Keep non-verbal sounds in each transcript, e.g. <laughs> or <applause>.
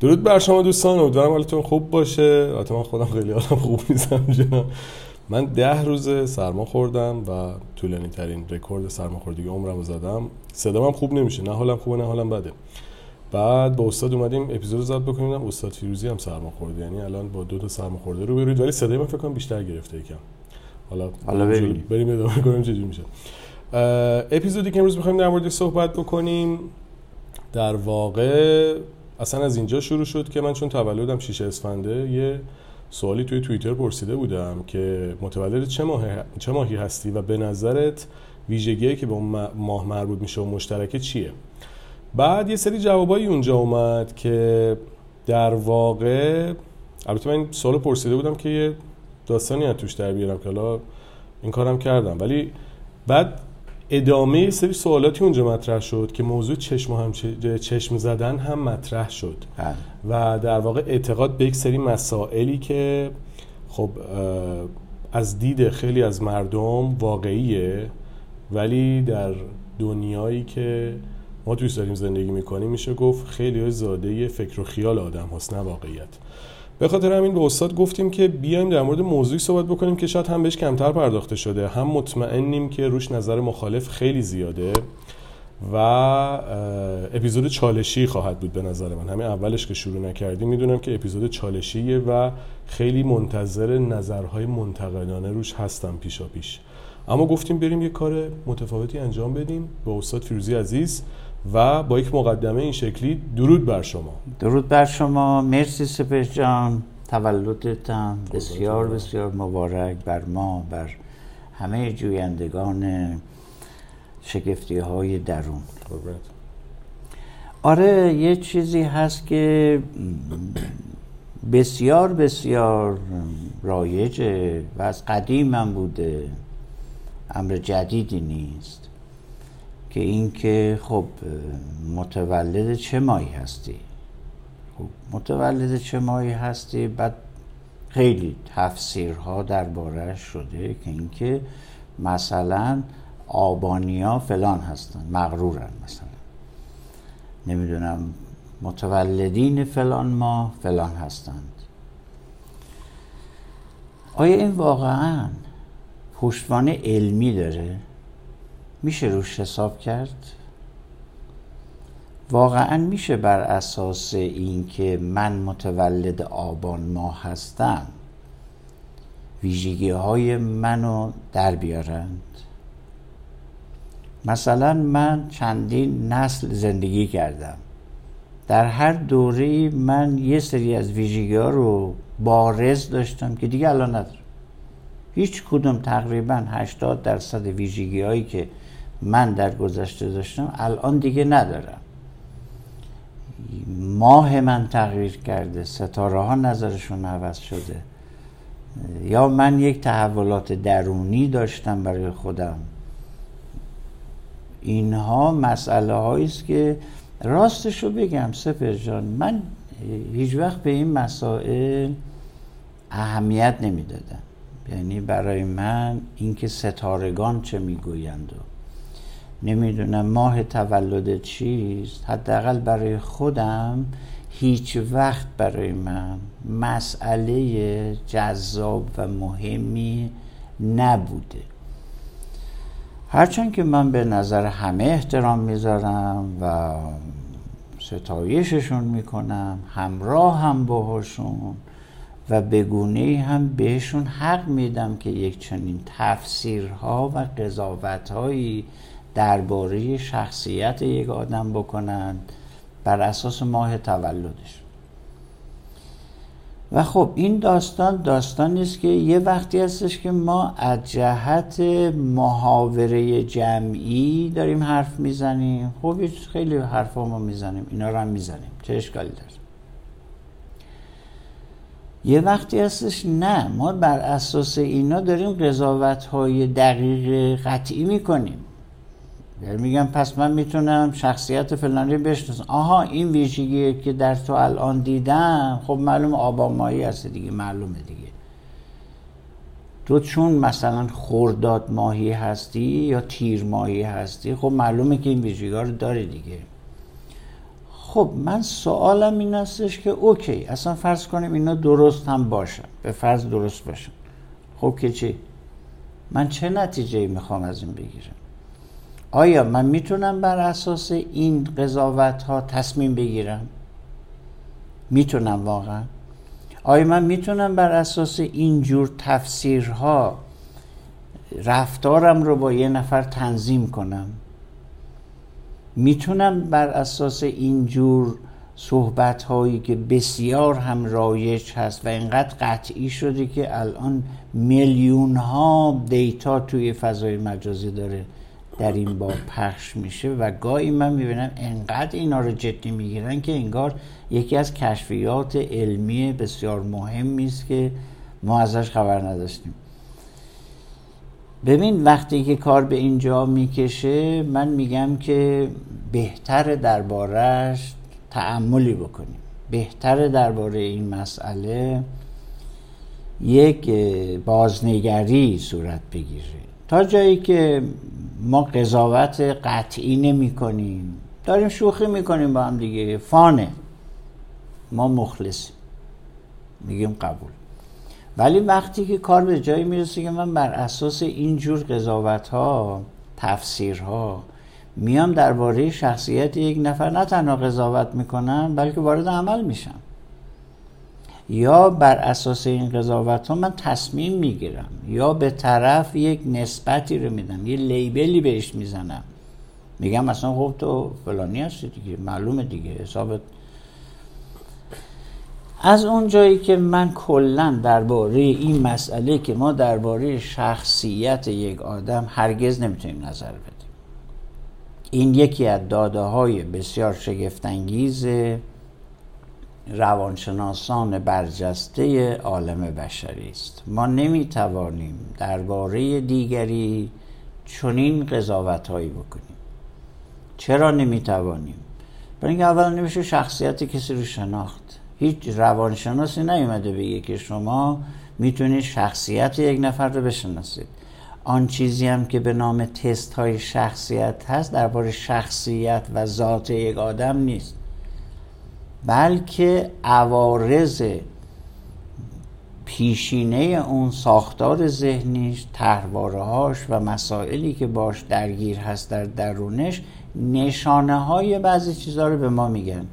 درود بر شما دوستان امیدوارم حالتون خوب باشه. البته من خودم خیلی حالم خوب نیستم جنا من ده روز سرما خوردم و طولانی ترین رکورد سرماخوردگی عمرم رو زدم. صدام خوب نمیشه نه حالم خوبه نه حالم بده. بعد با استاد اومدیم اپیزود زد بکنیم استاد فیروزی هم سرما خورده. یعنی الان با دو تا سرما خورده رو برید. ولی صدای من فکر کنم بیشتر گرفته یکم. حالا حالا بریم بریم ادامه کنیم چه میشه. اپیزودی که امروز می‌خوایم در مورد صحبت بکنیم در واقع اصلا از اینجا شروع شد که من چون تولدم 6 اسفنده یه سوالی توی توییتر پرسیده بودم که متولد چه, ماه... چه ماهی هستی و به نظرت ویژگیایی که به اون ماه مربوط میشه و مشترکه چیه؟ بعد یه سری جوابایی اونجا اومد که در واقع البته من این سوال پرسیده بودم که یه داستانی از توش در بیارم که حالا این کارم کردم. ولی بعد ادامه سری سوالاتی اونجا مطرح شد که موضوع چشم هم چشم زدن هم مطرح شد بله. و در واقع اعتقاد به یک سری مسائلی که خب از دید خیلی از مردم واقعیه ولی در دنیایی که ما توی داریم زندگی می‌کنیم میشه گفت خیلی زاده فکر و خیال آدم هست نه واقعیت به خاطر همین به استاد گفتیم که بیایم در مورد موضوعی صحبت بکنیم که شاید هم بهش کمتر پرداخته شده. هم مطمئنیم که روش نظر مخالف خیلی زیاده و اپیزود چالشی خواهد بود به نظر من. همین اولش که شروع نکردیم می‌دونم که اپیزود چالشیه و خیلی منتظر نظرهای منتقدانه روش هستم پیشا پیش اما گفتیم بریم یه کار متفاوتی انجام بدیم. به استاد فیروزی عزیز و با یک مقدمه این شکلی درود بر شما. درود بر شما. مرسی سپر جان. تولدتان بسیار بسیار مبارک بر ما بر همه جویندگان شگفتی های درون آره یه چیزی هست که بسیار بسیار رایجه و از قدیم هم بوده. امر جدیدی نیست. که اینکه خب متولد چه ماهی هستی؟ خب متولد چه ماهی هستی؟ بعد خیلی تفسیرها درباره شده که اینکه مثلا آبانیا فلان هستن مغرورن مثلا. نمی‌دونم متولدین فلان ما فلان هستند. آیا این واقعا پشتوانه علمی داره؟ میشه روش حساب کرد؟ واقعا میشه بر اساس اینکه من متولد آبان ماه هستم ویژگی های منو در بیارند. مثلا من چندین نسل زندگی کردم. در هر دوره من یه سری از ویژگی ها رو بارز داشتم که دیگه الان ندارم. هیچ کدوم تقریبا 80 درصد ویژگی هایی که من در گذشته داشتم الان دیگه ندارم. ماه من تغییر کرده ستاره ها نظرشون عوض شده. یا من یک تحولات درونی داشتم برای خودم. اینها مسئله است که راستش رو بگم سپر جان من هیچ وقت به این مسائل اهمیت نمی‌دادم. یعنی برای من اینکه ستارگان چه می‌گویند و نمی‌دونم ماه تولد چیست؟ حداقل برای خودم هیچ وقت برای من مسئله جذاب و مهمی نبوده. هرچند که من به نظر همه احترام می‌ذارم و ستایششون می‌کنم همراه هم باهاشون و بگونه هم بهشون حق میدم که یک چنین تفسیرها و قضاوتهایی درباره شخصیت یک آدم بکنند بر اساس ماه تولدش. و خب این داستان داستانی است که یه وقتی هستش که ما از جهت محاوره جمعی داریم حرف می‌زنیم. خب خیلی حرف ما می‌زنیم اینا رو هم می‌زنیم. چه اشکالی داره؟ یه وقتی هستش نه ما بر اساس اینا داریم قضاوت های دقیق قطعی می‌کنیم. یعنی میگم پس من می‌تونم شخصیت فلانی بشناسم. آها این ویژگی که در تو الان دیدم خب معلوم آبامایی هست دیگه معلومه دیگه. تو چون مثلا خورداد ماهی هستی یا تیر ماهی هستی خب معلومه که این ویژگی رو داره دیگه. خب من سوالم این استش که اوکی اصلا فرض کنیم اینا درست هم باشن به فرض درست باشن. خب که چی؟ من چه نتیجه می‌خوام از این بگیرم؟ آیا من می‌تونم بر اساس این قضاوت ها تصمیم بگیرم؟ می‌تونم واقعا. آیا من می‌تونم بر اساس اینجور تفسیرها رفتارم رو با یه نفر تنظیم کنم؟ می‌تونم بر اساس اینجور صحبت هایی که بسیار هم رایج هست و اینقدر قطعی شده که الان میلیون ها دیتا توی فضای مجازی داره در این با پخش میشه و گاهی من می‌بینم انقدر اینا رو جدی می‌گیرن که انگار یکی از کشفیات علمی بسیار مهمی است که ما ازش خبر نداشتیم. ببین وقتی که کار به اینجا می‌کشه من میگم که بهتر دربارش تعملی بکنیم. بهتر درباره این مسئله یک بازنگری صورت بگیره. تا جایی که ما قضاوت قطعی نمی کنیم. داریم شوخی می‌کنیم با هم دیگه. فانه. ما مخلصیم. میگیم قبول. ولی وقتی که کار به جایی می‌رسه که من بر اساس اینجور قضاوت ها تفسیر ها میام درباره شخصیت یک نفر نه تنها قضاوت می‌کنم بلکه وارد عمل میشم. یا بر اساس این قضاوت ها من تصمیم می‌گیرم یا به طرف یک نسبتی رو میدم یه لیبلی بهش می‌زنم. میگم مثلا خب تو فلانی هستی دیگه معلومه دیگه حسابت. از اون جایی که من کلا درباره این مسئله که ما درباره شخصیت یک آدم هرگز نمی‌تونیم نظر بدیم. این یکی از داده های بسیار شگفتانگیز روانشناسان برجسته عالم بشری است. ما نمی‌توانیم درباره دیگری چنین قضاوت هایی بکنیم. چرا نمی‌توانیم؟ برای اینکه اول نمیشه شخصیت کسی رو شناخت. هیچ روانشناسی نیومده بگه که شما می‌تونید شخصیت یک نفر رو بشناسید. آن چیزی هم که به نام تست های شخصیت هست درباره شخصیت و ذات یک آدم نیست. بلکه عوارض پیشینه اون ساختار ذهنیش هاش و مسائلی که باش درگیر هست در درونش نشانه های بعضی چیزها رو به ما میگن.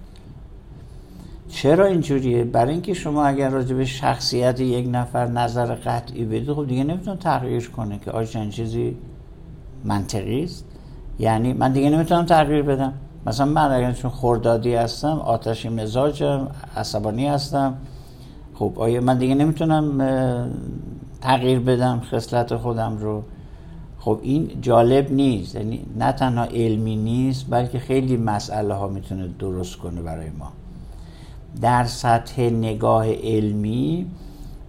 چرا اینجوریه؟ برای اینکه شما اگر راجع به شخصیت یک نفر نظر قطعی بدید خب دیگه نمی‌تونه تغییر کنه که آیا چیزی منطقی است؟ یعنی من دیگه نمی‌تونم تغییر بدم. مثلا من اگر چون خوردادی هستم آتشی مزاجم عصبانی هستم. خب آیا من دیگه نمی‌تونم تغییر بدم خصلت خودم رو؟ خب این جالب نیست. یعنی نه تنها علمی نیست بلکه خیلی مسئله ها می‌تونه درست کنه برای ما. در سطح نگاه علمی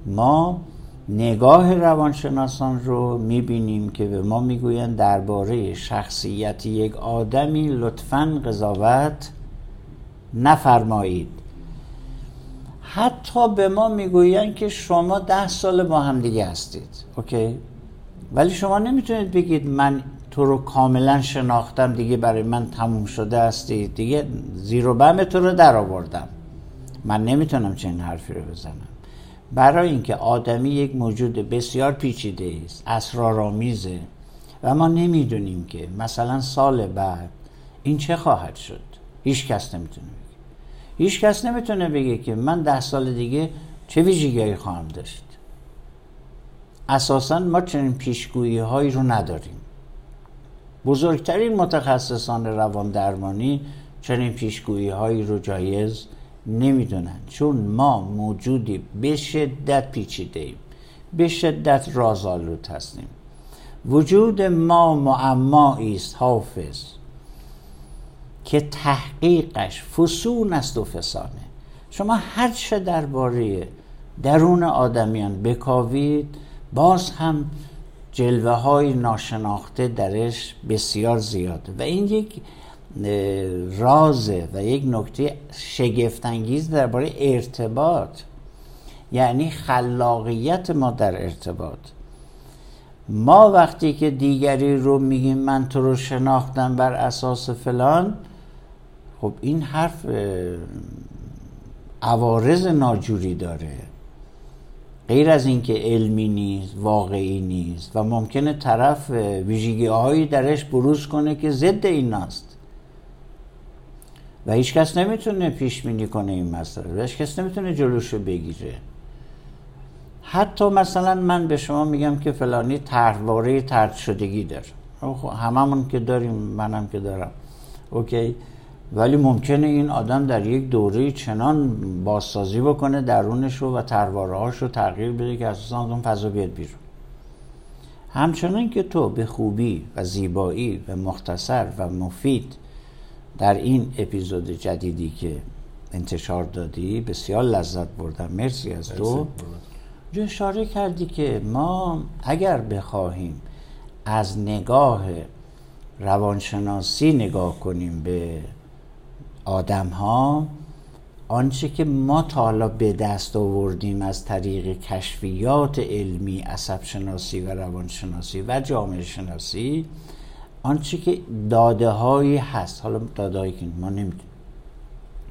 ما نگاه روانشناسان رو می‌بینیم که به ما می‌گویند درباره شخصیت یک آدمی لطفا قضاوت نفرمایید. حتی به ما می‌گویند که شما ده سال با هم دیگه هستید. اوکی؟ ولی شما نمی‌تونید بگید من تو رو کاملا شناختم دیگه برای من تموم شده هستی دیگه زیرو بم تو رو در آوردم. من نمی‌تونم چنین حرفی رو بزنم. برای اینکه آدمی یک موجود بسیار پیچیده است اسرارآمیزه و ما نمی‌دونیم که مثلا سال بعد این چه خواهد شد. هیچ کس نمی‌تونه بگه. هیچ کس نمی‌تونه بگه که من ده سال دیگه چه ویژگیهایی خواهم داشت. اساسا ما چنین پیشگویی هایی رو نداریم. بزرگترین متخصصان روان درمانی چنین پیشگویی هایی رو جایز نمی‌دونن چون ما موجودی به شدت پیچیده ایم به شدت رازآلود هستیم. وجود ما معمایی است حافظ که تحقیقش فسون است و فسانه. شما هر چه درباره درون آدمیان بکاوید باز هم جلوه های ناشناخته درش بسیار زیاده. و این یک رازه و یک نکته شگفتانگیز درباره ارتباط. یعنی خلاقیت ما در ارتباط. ما وقتی که دیگری رو میگیم من تو رو شناختم بر اساس فلان خب این حرف عوارض ناجوری داره. غیر از اینکه علمی نیست واقعی نیست و ممکنه طرف ویژگی هایی درش بروز کنه که ضد این است. و هیچ کس نمی‌تونه پیش بینی کنه این مسئله و هیچ کس نمی‌تونه جلوشو بگیره. حتی مثلا من به شما میگم که فلانی طرحواره ترد شدگی داره. خب هممون که داریم منم که دارم. اوکی؟ ولی ممکنه این آدم در یک دوره چنان بازسازی بکنه درونش رو و ترواره رو تغییر بده که اساسا اون فضا بیاد بیرون. همچنان که تو به خوبی و زیبایی و مختصر و مفید در این اپیزود جدیدی که انتشار دادی بسیار لذت بردم. مرسی از تو. جو اشاره کردی که ما اگر بخواهیم از نگاه روانشناسی نگاه کنیم به آدم ها آنچه که ما تا حالا به دست آوردیم از طریق کشفیات علمی عصب شناسی و روانشناسی و جامعه شناسی آنچه که داده هایی هست. حالا داده هایی که ما نمی‌دونیم.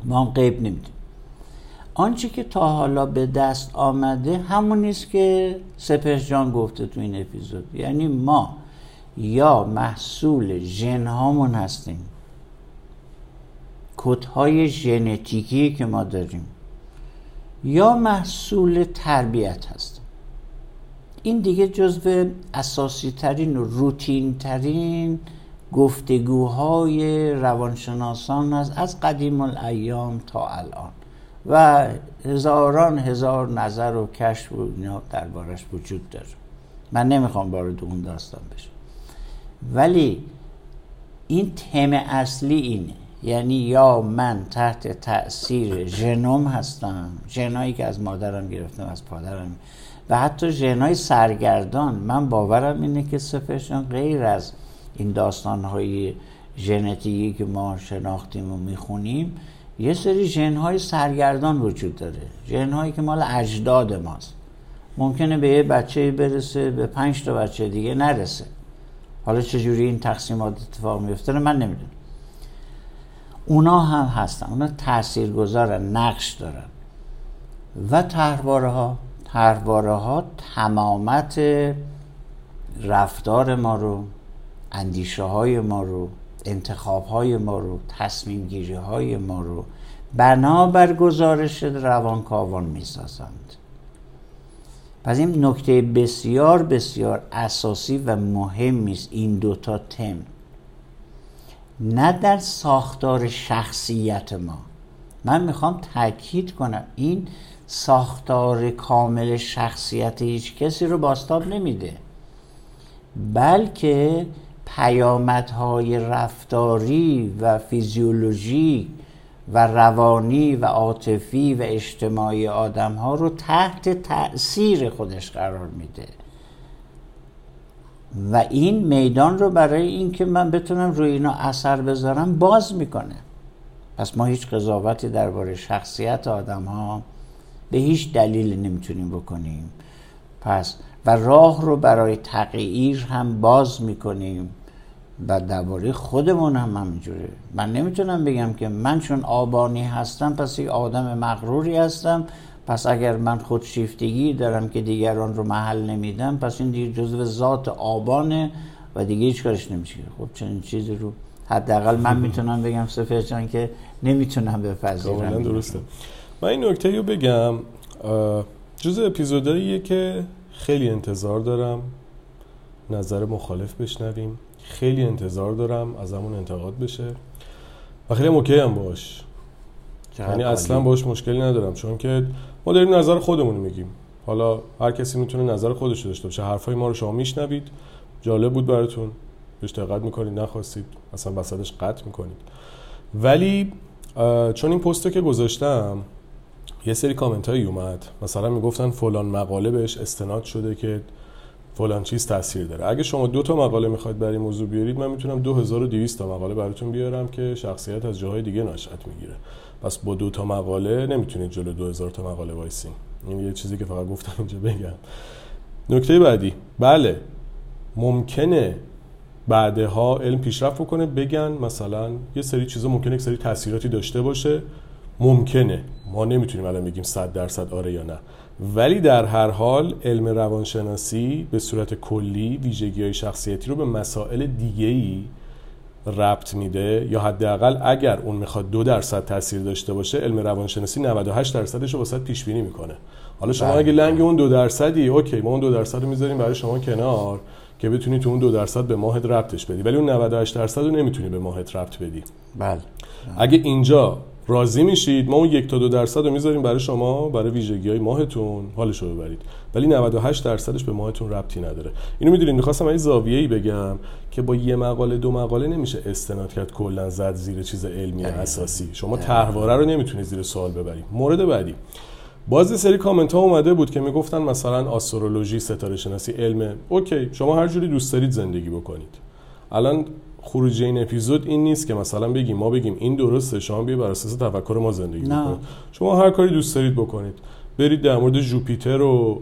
ما هم قیب نمی‌دونیم. آنچه که تا حالا به دست آمده همون نیست که سپهر جان گفته تو این اپیزود. یعنی ما یا محصول ژن هامون هستیم. کودهای ژنتیکی که ما داریم. یا محصول تربیت هست این دیگه جزو اساسی ترین و روتین ترین گفتگوهای روانشناسان است از قدیم الایام تا الان. و هزاران هزار نظر و کشف و اینا دربارش وجود داره. من نمی‌خوام وارد اون داستان بشم. ولی این تم اصلی اینه. یعنی یا من تحت تاثیر ژنوم هستم ژنایی که از مادرم گرفتم از پدرم. و حتی ژنای سرگردان. من باورم اینه که سفرشان غیر از این داستانهای ژنتیکی که ما شناختیم و می‌خونیم یه سری ژنهای سرگردان وجود داره. ژنهایی که مال اجداد ماست. ممکنه به یه بچه برسه به پنج تا بچه دیگه نرسه. حالا چجوری این تقسیمات اتفاق میفته من نمی‌دونم. اونا هم هستن. اونا تأثیر گذارن نقش دارن. و تحواره ها تحواره ها تمامت رفتار ما رو اندیشه های ما رو انتخاب های ما رو تصمیم گیری های ما رو بنابر گزارش روانکاوان می سازند پس این نکته بسیار بسیار اساسی و مهمی است این دوتا تم. نه در ساختار شخصیت ما. من می‌خوام تاکید کنم این ساختار کامل شخصیت هیچ کسی رو باستاب نمیده. بلکه پیامدهای رفتاری و فیزیولوژی و روانی و عاطفی و اجتماعی آدم ها رو تحت تأثیر خودش قرار میده. و این میدان رو برای اینکه من بتونم روی اینا اثر بذارم باز می‌کنه. پس ما هیچ قضاوتی درباره شخصیت آدم ها به هیچ دلیل نمی‌تونیم بکنیم. پس و راه رو برای تغییر هم باز می‌کنیم و درباره خودمون هم همینجوره. من نمی‌تونم بگم که من چون آبانی هستم پس یک آدم مغروری هستم. پس اگر من خودشیفتگی دارم که دیگران رو محل نمیدم پس این دیگه جزو ذات آبانه و دیگه هیچ کارش نمیشه. خب چنین چیزی رو حداقل من می‌تونم بگم سفر که نمی‌تونم بپذیرم. درسته. من این نکته رو بگم جز اپیزوداییه که خیلی انتظار دارم نظر مخالف بشنویم. خیلی انتظار دارم از همون انتقاد بشه. و خیلی اوکی هم باش. یعنی اصلا باش مشکلی ندارم چون که ما داریم نظر خودمون میگیم. حالا هر کسی می‌تونه نظر خودش رو داشته باشه. حرفای ما رو شما میشنوید. جالب بود براتون. بهش دقت می‌کنید نخواستید. اصلا وسطش قطع می‌کنید. ولی چون این پستو که گذاشتم یه سری کامنت هایی اومد. مثلا می‌گفتن فلان مقاله بهش استناد شده که فلان چیز تاثیر داره. اگه شما دو تا مقاله می‌خواید برای موضوع بیارید من می‌تونم 2200 تا مقاله براتون بیارم که شخصیت از جاهای دیگه نشأت می‌گیره. پس با دو تا مقاله نمی‌تونید جلو 2000 تا مقاله وایسین. این یه چیزی که فقط گفتم اینجا بگم. نکته بعدی. بله ممکنه بعدها علم پیشرفت بکنه بگن مثلا یه سری چیزا ممکنه یک سری تاثیراتی داشته باشه. ممکنه. ما نمی‌تونیم الان بگیم 100 درصد آره یا نه. ولی در هر حال علم روانشناسی به صورت کلی ویژگی های شخصیتی رو به مسائل دیگه ای ربط میده یا حداقل اگر اون می‌خواد دو درصد تاثیر داشته باشه علم روانشناسی 98 درصدش رو واسه پیش بینی می‌کنه. حالا شما بله. اگه لنگ اون دو درصدی اوکی ما اون دو درصد رو می‌ذاریم برای شما کنار که بتونی تو اون دو درصد به ماهت ربطش بدی. ولی اون 98 درصد رو نمی‌تونی به ماهت ربط بدی. بله. اگه اینجا راضی میشید؟ ما اون یک تا دو درصد رو می‌ذاریم برای شما برای ویژگی های ماهتون. حالش رو ببرید. ولی 98 درصدش به ماهتون ربطی نداره. اینو می‌دونید؟ می‌خواستم این زاویه ای بگم که با یه مقاله دو مقاله نمیشه استناد کرد کلا زد زیر چیز علمی اساسی. شما طرحواره رو نمی‌تونید زیر سوال ببرید. مورد بعدی. باز یه سری کامنت ها اومده بود که می‌گفتن مثلا آسترولوژی ستاره شناسی علم. اوکی شما هر جوری دوست دارید زندگی بکنید. الان خروج این اپیزود این نیست که مثلا بگیم ما بگیم این درسته شما بیا بر اساس تفکر ما زندگی نه. بکنید. شما هر کاری دوست دارید بکنید. برید در مورد جوپیتر و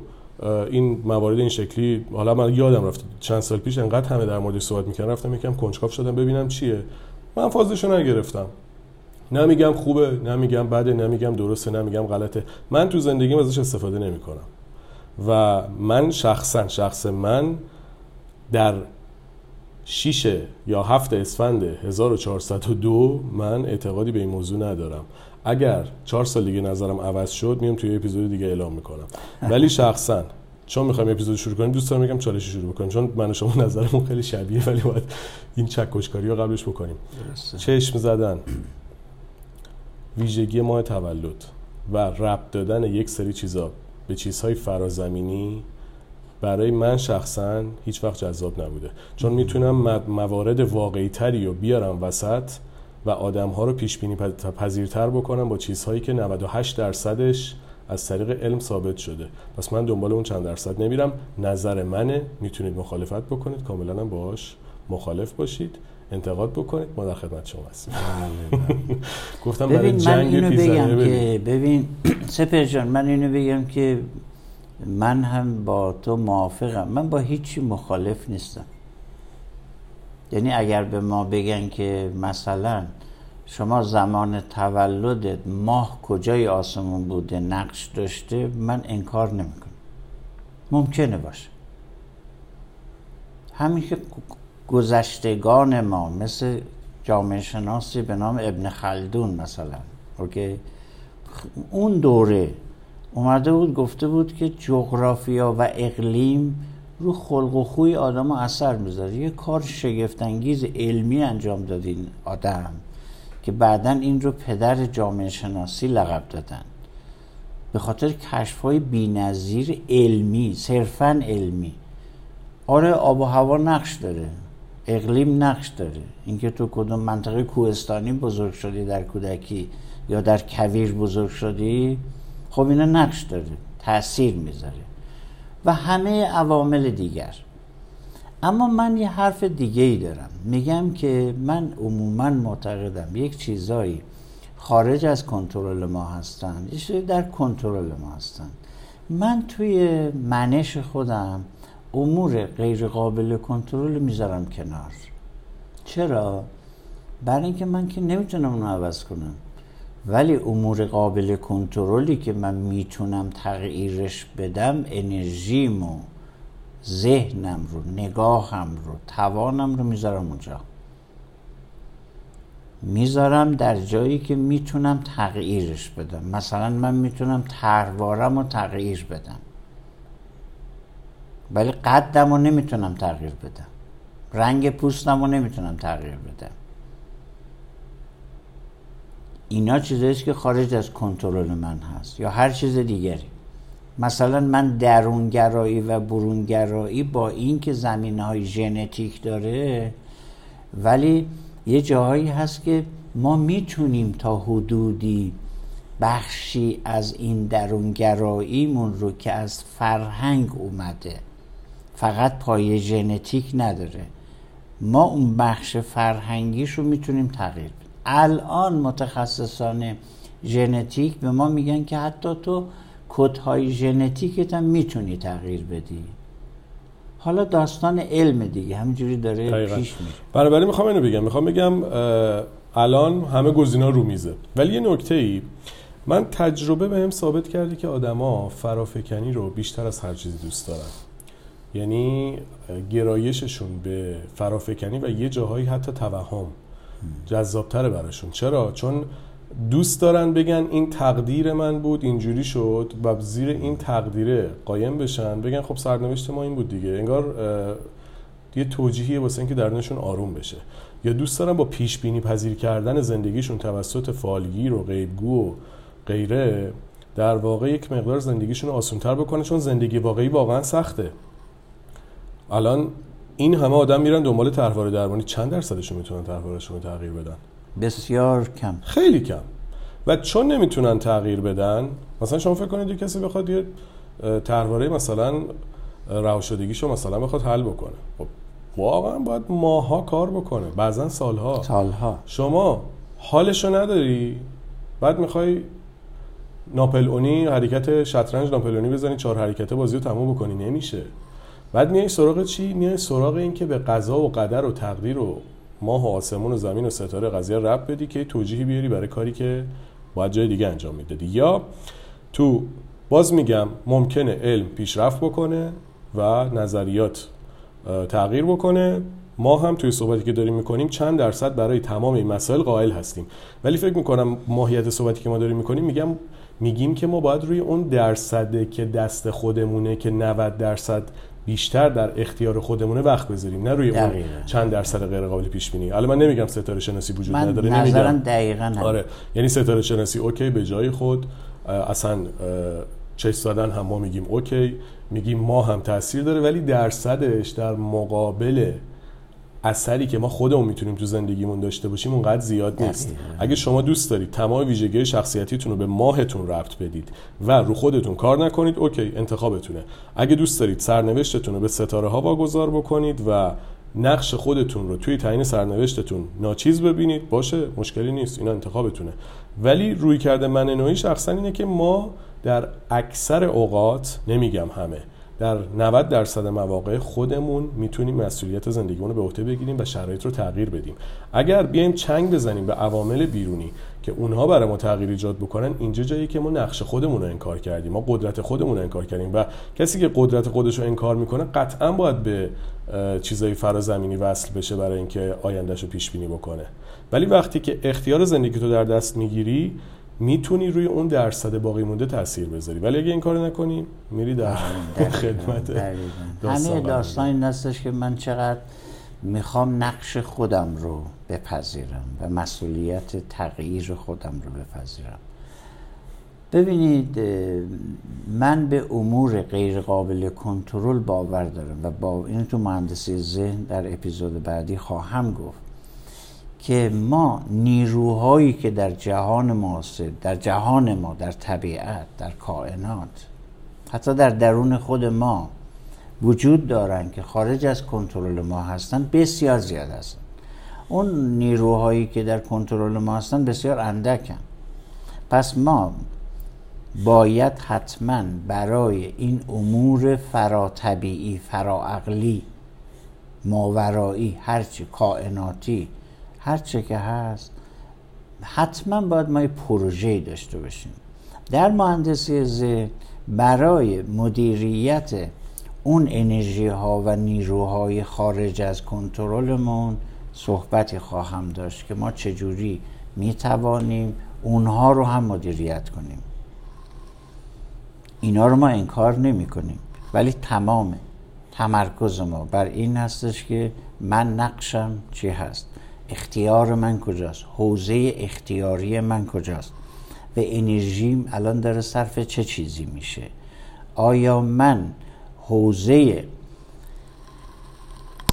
این موارد این شکلی. حالا من یادم رفت چند سال پیش انقدر همه در موردش صحبت می‌کردن رفتم یکم کنجکاو شدم ببینم چیه. من فازشو نگرفتم. نمیگم خوبه نمیگم بده نمیگم درسته نمیگم غلطه. من تو زندگیم ازش استفاده نمی‌کنم. و من شخصا شخص من در 6 یا 7 اسفند 1402 من اعتقادی به این موضوع ندارم. اگر چهار سال دیگه نظرم عوض شد میام توی اپیزود دیگه اعلام می‌کنم. ولی شخصا چون می‌خوایم اپیزود شروع کنیم دوست دارم میگم چالش شروع بکنیم چون من و شما نظرمون خیلی شبیه ولی باید این چکشکاری رو قبلش بکنیم. درسته. چشم زدن. ویژگی ماه تولد و ربط دادن یک سری چیزا به چیزهای فرازمینی برای من شخصا هیچ وقت جذاب نبوده. چون می‌تونم موارد واقعی تری رو بیارم وسط و آدم ها رو پیش بینی پذ- پذیرتر بکنم با چیزهایی که 98 درصدش از طریق علم ثابت شده. پس من دنبال اون چند درصد نمیرم. نظر منه. می‌تونید مخالفت بکنید. کاملا هم باش مخالف باشید. انتقاد بکنید. ما در خدمت شما هستیم. <laughs> گفتم برای ببین من جنگ بگم ببین. که ببین <clears throat> سپر جان من اینو بگم که من هم با تو موافقم. من با هیچی مخالف نیستم. یعنی اگر به ما بگن که مثلا شما زمان تولدت ماه کجای آسمون بوده نقش داشته من انکار نمی‌کنم. ممکنه باشه. همین که گذشتگان ما مثل جامعه شناسی به نام ابن خلدون مثلا اوکی؟ اون دوره اومده بود گفته بود که جغرافیا و اقلیم رو خلق و خوی آدم اثر می‌ذاره. یه کار شگفتانگیز علمی انجام داد این آدم که بعدا این رو پدر جامعه شناسی لقب دادن. به خاطر کشف های علمی صرفا علمی. آره آب و هوا نقش داره اقلیم نقش داره. اینکه تو کدوم منطقه کوهستانی بزرگ شدی در کودکی یا در کویر بزرگ شدی خب اینا نقش داره تاثیر می‌ذاره و همه عوامل دیگر. اما من یه حرف دیگه ای دارم. میگم که من عموما معتقدم یک چیزایی خارج از کنترل ما هستن یه در کنترل ما هستن. من توی منش خودم امور غیر قابل کنترل می‌ذارم کنار. چرا؟ برای اینکه من که نمی‌تونم اونو عوض کنم. ولی امور قابل کنترلی که من می‌تونم تغییرش بدم انرژیم و ذهنم رو نگاهم رو توانم رو می‌ذارم اونجا. می‌ذارم در جایی که می‌تونم تغییرش بدم. مثلا من می‌تونم تروارم رو تغییر بدم. ولی قدم رو نمی‌تونم تغییر بدم. رنگ پوستم رو نمی‌تونم تغییر بدم. اینا چیزاییست که خارج از کنترل من هست یا هر چیز دیگری. مثلا من درونگرایی و برونگرایی با این که زمینه های ژنتیک داره ولی یه جاهایی هست که ما می‌تونیم تا حدودی بخشی از این درونگراییمون رو که از فرهنگ اومده فقط پایه ژنتیک نداره. ما اون بخش فرهنگیش رو می‌تونیم تغییر الان متخصصان ژنتیک به ما میگن که حتی تو کدهای ژنتیکت هم می‌تونی تغییر بدی. حالا داستان علم دیگه همینجوری داره پیش میره. بنابراین می‌خوام اینو بگم. می‌خوام بگم الان همه گزینا رو میزه. ولی یه نکته ای من تجربه بهم ثابت کرده که آدما فرافکنی رو بیشتر از هر چیزی دوست دارن. یعنی گرایششون به فرافکنی و یه جاهایی حتی توهم. جذابتره براشون. چرا؟ چون دوست دارن بگن این تقدیر من بود اینجوری شد و زیر این تقدیره قایم بشن بگن خب سرنوشت ما این بود دیگه. انگار یه توجیهیه واسه اینکه درونشون آروم بشه. یا دوست دارن با پیش بینی پذیر کردن زندگیشون توسط فالگیر و غیبگو و غیره در واقع یک مقدار زندگیشون آسانتر بکنه چون زندگی واقعی واقعا سخته. الان این همه آدم میرن دنبال طرحواره درمانی. چند درصدشون می‌تونن طرحوارهشون رو تغییر بدن؟ بسیار کم. خیلی کم. و چون نمی‌تونن تغییر بدن مثلا شما فکر کنید یه کسی بخواد یه طرحواره مثلا روشدگیشو مثلا بخواد حل بکنه. خب واقعا باید ماها کار بکنه. بعضا سالها. سالها. شما حالشو نداری بعد می‌خوای ناپلئونی حرکت شطرنج ناپلئونی بزنی چهار حرکت بازی رو تموم بکنی. نمیشه. بعد میای سراغ چی؟ میای سراغ این که به قضا و قدر و تقدیر و ماه و آسمون و زمین و ستاره قضیه رب بدی که توجیهی بیاری برای کاری که باید جای دیگه انجام می‌دادی. یا تو باز میگم ممکنه علم پیشرفت بکنه و نظریات تغییر بکنه. ما هم توی صحبتی که داریم می‌کنیم چند درصد برای تمام این مسائل قائل هستیم. ولی فکر می‌کنم ماهیت صحبتی که ما داریم می‌کنیم میگم میگیم که ما باید روی اون درصده که دست خودمونه که 90 درصد بیشتر در اختیار خودمونه وقت بذاریم نه روی اون چند درصد غیر قابل پیش بینی. الان من نمیگم ستاره شناسی وجود من نداره نمیگم. دقیقاً آره یعنی ستاره شناسی okay به جای خود اصلا چش زدن هم ما میگیم okay میگیم ما هم تاثیر داره ولی درصدش در مقابل اثری که ما خودمون می‌تونیم تو زندگیمون داشته باشیم اونقدر زیاد نیست. اگه شما دوست دارید تمام ویژگی شخصیتیتون رو به ماهتون ربط بدید و رو خودتون کار نکنید okay انتخابتونه. اگه دوست دارید سرنوشتتون رو به ستاره ها واگذار بکنید و نقش خودتون رو توی تعیین سرنوشتتون ناچیز ببینید باشه مشکلی نیست اینا انتخابتونه. ولی روی کرده من نوعی شخصا اینه که ما در اکثر اوقات نمیگم همه در 90 درصد مواقع خودمون می‌تونیم مسئولیت زندگیمون رو به عهده بگیریم و شرایط رو تغییر بدیم. اگر بیایم چنگ بزنیم به عوامل بیرونی که اونها برای ما تغییر ایجاد بکنن اینجا جایی که ما نقش خودمون رو انکار کردیم ما قدرت خودمون رو انکار کردیم و کسی که قدرت خودش رو انکار می‌کنه قطعا باید به چیزای فرازمینی وصل بشه برای اینکه آیندهش پیش بینی بکنه. ولی وقتی که اختیار زندگی تو در دست می‌گیری می‌تونی روی اون درصد باقی مونده تاثیر بذاری. ولی اگه این کارو نکنی میری در خدمت همه داستان این هستش که من چقدر می‌خوام نقش خودم رو بپذیرم و مسئولیت تغییر خودم رو بپذیرم. ببینید من به امور غیر قابل کنترل باور دارم و با این تو مهندسی ذهن در اپیزود بعدی خواهم گفت. که ما نیروهایی که در جهان معاصر در جهان ما در طبیعت در کائنات حتی در درون خود ما وجود دارن که خارج از کنترل ما هستن بسیار زیاد هستن. اون نیروهایی که در کنترل ما هستن بسیار اندکن. پس ما باید حتما برای این امور فراطبیعی فراعقلی ماورایی هرچی کائناتی هر چه که هست حتما باید ما پروژه داشته باشیم. در مهندسی ذهن برای مدیریت اون انرژی ها و نیروهای خارج از کنترلمون صحبتی خواهم داشت که ما چجوری می توانیم اونها رو هم مدیریت کنیم. اینا رو ما انکار نمی کنیم ولی تمام تمرکز ما بر این هستش که من نقشم چی هست. اختیار من کجاست؟ حوزه اختیاری من کجاست؟ و انرژیم الان داره صرف چه چیزی میشه؟ آیا من حوزه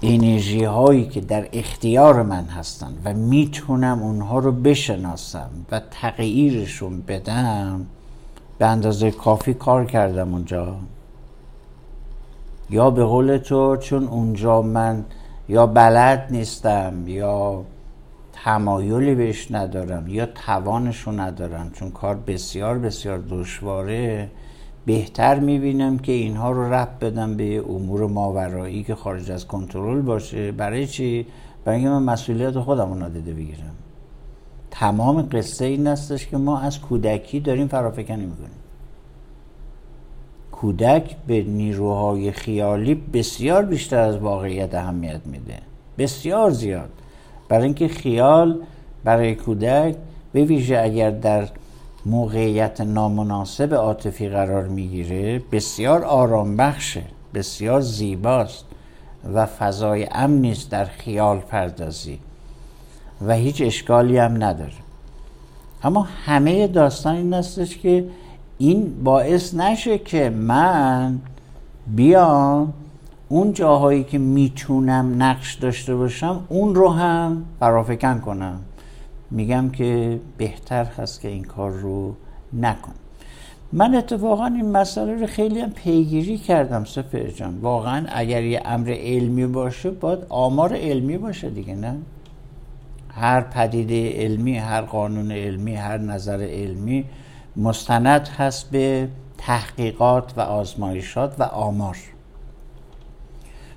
انرژی هایی که در اختیار من هستن و می‌تونم اونها رو بشناسم و تغییرشون بدم؟ به اندازه کافی کار کردم اونجا. یا به قول تو چون اونجا من یا بلد نیستم یا تمایلی بهش ندارم یا توانشو ندارم چون کار بسیار بسیار دشواره بهتر می‌بینم که اینها رو رب بدم به امور ماورایی که خارج از کنترل باشه. برای چی؟ برای من مسئولیت خودم رو نادیده بگیرم. تمام قصه این استش که ما از کودکی داریم فرافکنی می‌کنیم. کودک به نیروهای خیالی بسیار بیشتر از واقعیت اهمیت میده. بسیار زیاد. برای اینکه خیال برای کودک به ویژه اگر در موقعیت نامناسب عاطفی قرار می‌گیره بسیار آرام بخشه بسیار زیباست و فضای امنی است در خیال پردازی و هیچ اشکالی هم نداره. اما همه داستان این استش که این باعث نشه که من بیام اون جاهایی که می‌تونم نقش داشته باشم اون رو هم فرافکن کنم. میگم که بهتر هست که این کار رو نکن. من اتفاقا این مسئله رو خیلی هم پیگیری کردم سفر جان. واقعا اگر یه امر علمی باشه باید آمار علمی باشه دیگه نه؟ هر پدیده علمی هر قانون علمی هر نظر علمی مستند هست به تحقیقات و آزمایشات و آمار.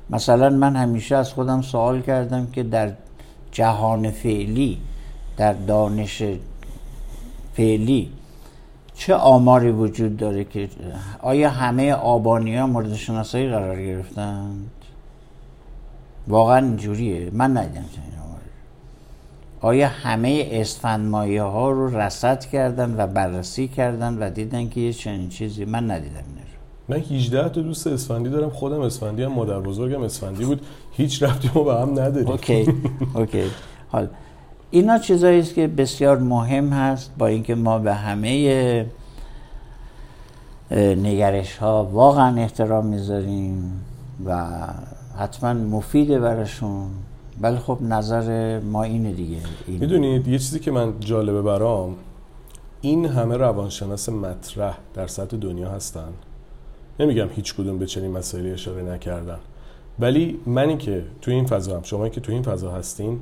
مثلا من همیشه از خودم سوال کردم که در جهان فعلی در دانش فعلی چه آماری وجود داره که آیا همه آبانی ها مورد شناسایی قرار گرفتند؟ واقعا اینجوریه. من ندیدم آیا همه اسفندمایه ها رو رصد کردن و بررسی کردن و دیدن که یه چنین چیزی؟ من ندیدم من 18 تا دوست اسفندی دارم. خودم اسفندی هم مادر بزرگم اسفندی بود. هیچ رفتی ما به هم نداریم. اوکی اوکی. حال اینا چیزایی است که بسیار مهم هست با اینکه ما به همه نگرش ها واقعا احترام می‌ذاریم و حتما مفیده براشون. ولی خب نظر ما اینه دیگه. این. می‌دونید یه چیزی که من جالبه برام این همه روانشناس مطرح در سطح دنیا هستن. نمیگم هیچ کدوم به چنین مسائلی اشاره نکردن. ولی منی که تو این فضا هم شما که تو این فضا هستین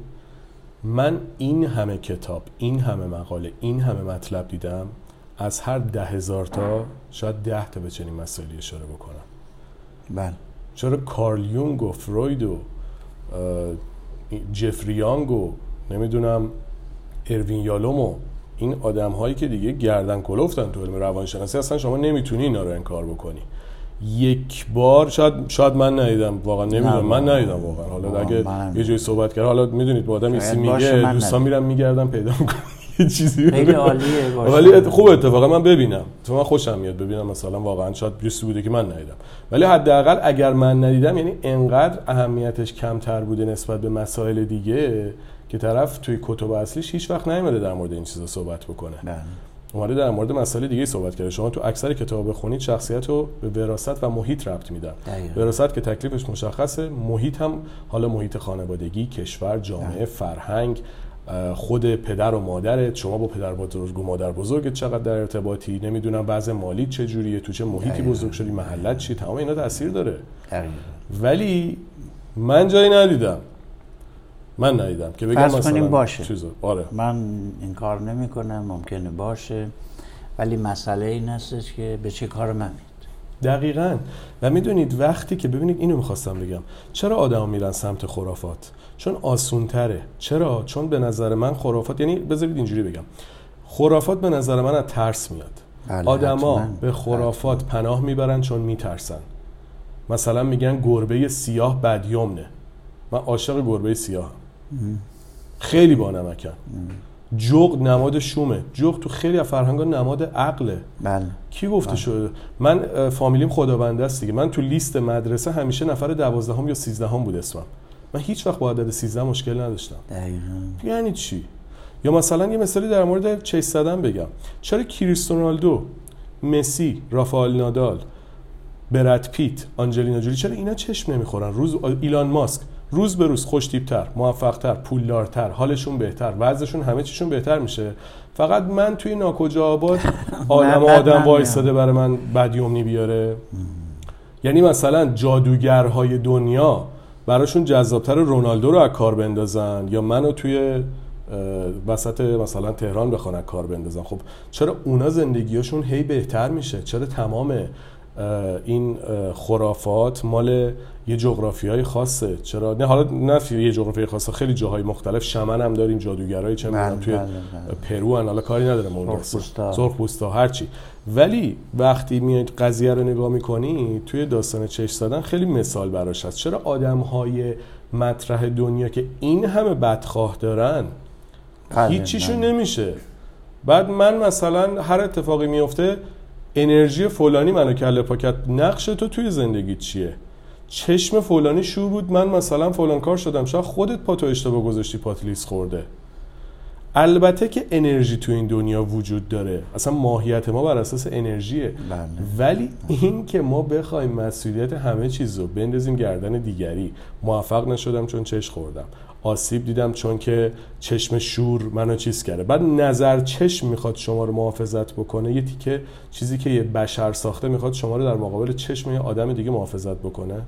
من این همه کتاب این همه مقاله این همه مطلب دیدم از هر ده هزار تا شاید ده تا به چنین مسائلی اشاره بکنم. بله. چرا کارل یونگ و فروید و جفریانگ و نمی‌دونم اروین یالوم و این آدم هایی که دیگه گردن کلفتن تو علم روانشناسی اصلا شما نمی‌تونی اینا رو انکار بکنی. یک بار شاید شاید من ندیدم واقعا نمی‌دونم. من ندیدم واقعا. حالا اگه یه جایی صحبت کرد حالا می‌دونید با آدم میگه دوستان میرم میگردم پیدا می‌کنم چیزی خیلی عالیه ولی خوب اتفاقا من ببینم. تو من خوشم میاد ببینم مثلا واقعا شاید بیستی بوده که من ندیدم. ولی حداقل اگر من ندیدم یعنی انقدر اهمیتش کمتر بوده نسبت به مسائل دیگه که طرف توی کتب اصلیش هیچ وقت نیومده در مورد این چیزا صحبت بکنه. بله. اومده در مورد مسائل دیگه صحبت کرده. شما تو اکثر کتاب بخونید شخصیت رو به وراثت و محیط ربط میدن. وراثت که تکلیفش مشخصه محیط هم حالا محیط خانوادگی کشور جامعه فرهنگ خود پدر و مادرت شما با پدر بزرگ و مادر بزرگت چقدر در ارتباطی؟ نمی‌دونم وضع مالی چه جوریه تو چه محیطی بزرگ شدی محلت چی؟ تمام اینا تاثیر داره. ولی من جایی ندیدم. من ندیدم که بگم مثلا باشه. چیزو. آره. من این کار نمی کنم ممکنه باشه. ولی مسئله این هستش که به چه کار من دقیقا. و می‌دونید وقتی که ببینید اینو می‌خواستم بگم چرا آدم میرن سمت خرافات؟ چون آسون تره چرا؟ چون به نظر من خرافات یعنی بذارید اینجوری بگم. خرافات به نظر من از ترس میاد. بله آدما به خرافات پناه می‌برن چون میترسن. مثلا میگن گربه سیاه بدیومنه من عاشق گربه سیاه خیلی با جغ نماد شومه. جغ تو خیلی از فرهنگا نماد عقله. بله. کی گفته بله. شده؟ من فامیلیم خدابنده است دیگه. من تو لیست مدرسه همیشه نفر دوازدهم یا سیزدهم بود اسمم. من هیچ وقت با عدد 13 مشکل نداشتم. دقیقاً. یعنی چی؟ یا مثلا یه مثالی در مورد چیس زدن بگم. چرا کریستیانو مسی رافائل نادال براد پیت آنجلینا جولی چرا اینا چشم نمی‌خورن؟ روز ایلان ماسک روز به روز خوشتیبتر موفقتر پولدارتر حالشون بهتر وضعشون همه چیشون بهتر میشه. فقط من توی ناکجا آباد <laughs> آدم آدم وایستاده برای من بدیومنی بیاره یعنی مثلا جادوگرهای دنیا براشون جذابتر رونالدو رو از کار بندازن یا منو توی وسط مثلا تهران بخوان کار بندازن. خب چرا اونا زندگیشون هی بهتر میشه؟ چرا تمام این خرافات مال یه جغرافیای خاصه. چرا؟ نه حالا نه یه جغرافیای خاصه خیلی جاهای مختلف. شمن هم داریم جادوگرای چه می‌دونم بله، توی بله، بله. پرو هن حالا کاری ندارم اون سرخپوستا. سرخپوستا هرچی ولی وقتی میاد قضیه رو نگاه می‌کنی توی داستان چش زدن خیلی مثال براش هست. چرا آدم های مطرح دنیا که این همه بدخواه دارن هیچیشون. نمیشه. بعد من مثلا هر اتفاقی میفته انرژی فلانی منو کله پاکت نقش تو توی زندگی چیه؟ چشم فلانی شور بود من مثلا فلان کار شدم شاید خودت پا تو اشتباه گذاشتی پات لیز خورده. البته که انرژی تو این دنیا وجود داره. اصلا ماهیت ما بر اساس انرژیه. بله. ولی این که ما بخوایم مسئولیت همه چیز رو بندازیم گردن دیگری. موفق نشدم چون چش خوردم. آسیب دیدم چون که چشم شور منو چیز کرده. بعد نظر چشم می‌خواد شما رو محافظت بکنه یه تیکه چیزی که یه بشر ساخته می‌خواد شما رو در مقابل چشم یه آدم دیگه محافظت بکنه.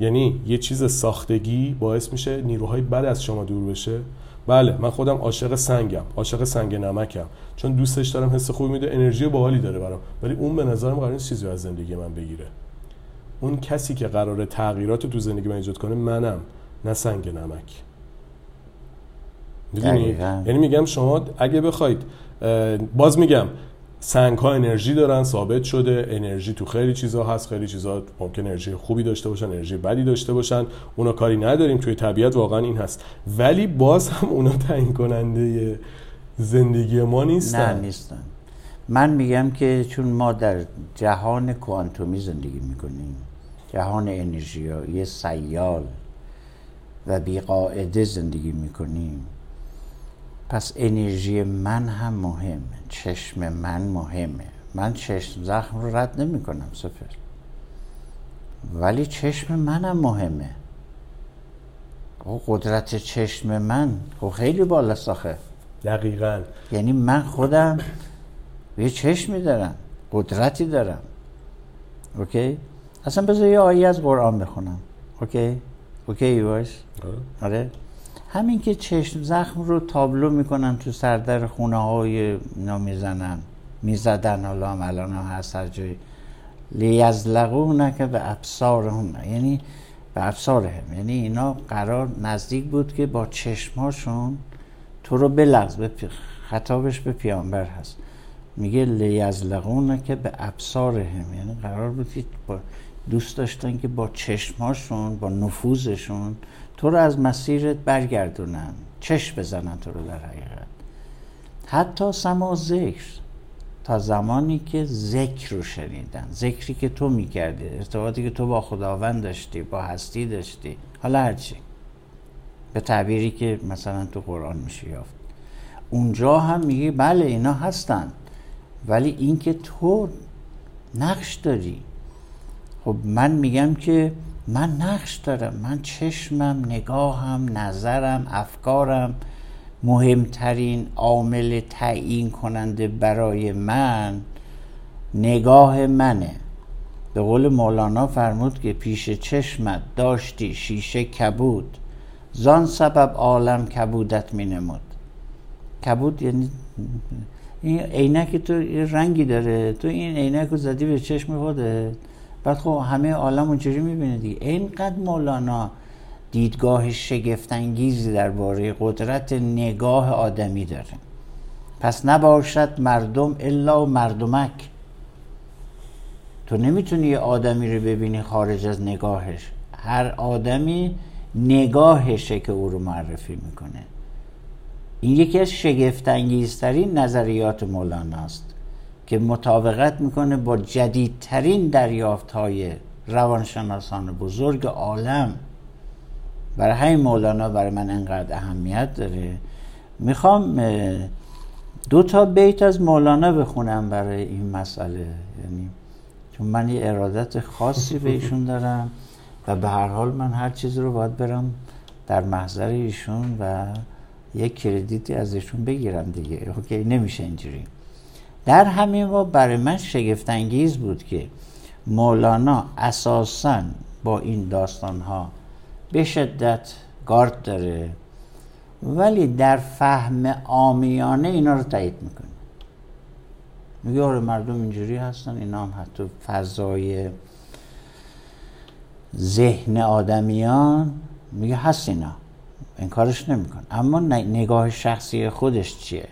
یعنی یه چیز ساختگی باعث میشه نیروهای بد از شما دور بشه. بله من خودم عاشق سنگم عاشق سنگ نمکم. چون دوستش دارم حس خوبی میده انرژی باحالی داره برام. ولی اون به نظرم قرار نیست چیزی از زندگی من بگیره. اون کسی که قراره تغییرات تو زندگی من ایجاد کنه منم. نه سنگ نمک. می‌دونی؟ دقیقاً. یعنی میگم شما اگه بخواید باز میگم سنگ ها انرژی دارن ثابت شده انرژی تو خیلی چیزها هست خیلی چیزها ممکن انرژی خوبی داشته باشن انرژی بدی داشته باشن. اونا کاری نداریم توی طبیعت واقعا این هست. ولی باز هم اونا تعیین کننده زندگی ما نیستن. نه نیستن. من میگم که چون ما در جهان کوانتومی زندگی می‌کنیم جهان انرژی یه سیال و بیقاعده زندگی می‌کنیم. پس انرژی من هم مهمه چشم من مهمه. من چشم زخم رو رد نمی کنم سفر ولی چشم منم مهمه. او قدرت چشم من خب خیلی بالاست آخه. دقیقا. یعنی من خودم یه چشمی دارم قدرتی دارم. Okay؟ اصلا بذار یه آیه از قرآن بخونم. Okay؟ Okay باش؟ آره. همین که چشم زخم رو تابلو می‌کنن تو سردر خونه های اینا می‌زنن می‌زدن حالا هم الان هم هست هر جایی. لیزلقون که به ابصارهم یعنی به ابصارهم یعنی اینا قرار نزدیک بود که با چشماشون تو رو بلغز به خطابش به پیامبر هست. میگه لیزلقون که به ابصارهم یعنی قرار بود که با دوست داشتن که با چشماشون با نفوذشون تو رو از مسیرت برگردونن. چشم بزنن تو رو در حقیقت. حتی سما ذکر. تا زمانی که ذکر رو شنیدن. ذکری که تو می‌کردی. ارتباطی که تو با خداوند داشتی با هستی داشتی. حالا هرچی به تعبیری که مثلا تو قرآن میشه یافت. اونجا هم میگه بله اینا هستن. ولی اینکه تو نقش داری. خب من میگم که من نقش دارم من چشمم نگاهم نظرم افکارم مهمترین عامل تعیین کننده برای من نگاه منه. به قول مولانا فرمود که پیش چشمت داشتی شیشه کبود. زان سبب عالم کبودت می نمود کبود یعنی این عینک تو رنگی داره. تو این عینک رو زدی به چشم خودت. بعد خب همه عالم اونجوری می‌بینه دیگه. اینقدر مولانا دیدگاه شگفتانگیزی درباره قدرت نگاه آدمی داره. پس نباشد مردم الا مردمک. تو نمی‌تونی یه آدمی رو ببینی خارج از نگاهش. هر آدمی نگاهشه که او رو معرفی می‌کنه. این یکی از شگفتانگیزترین نظریات مولاناست. که مطابقت می‌کنه با جدیدترین دریافت های روانشناسان بزرگ عالم. برای همین مولانا برای من انقدر اهمیت داره. می‌خوام دو تا بیت از مولانا بخونم برای این مسئله. یعنی چون من یه ارادت خاصی به ایشون دارم و به هر حال من هر چیزی رو باید برم در محضر ایشون و یک کردیتی از ایشون بگیرم دیگه. اوکی نمیشه اینجوری. در همین با برای من شگفت انگیز بود که مولانا اساسا با این داستان ها به شدت گارد داره ولی در فهم آمیانه اینا رو تایید می‌کنه. میگه آره مردم اینجوری هستن اینا هم حتی فضای ذهن آدمیان. میگه هست اینا انکارش نمیکن اما نگاه شخصی خودش چیه؟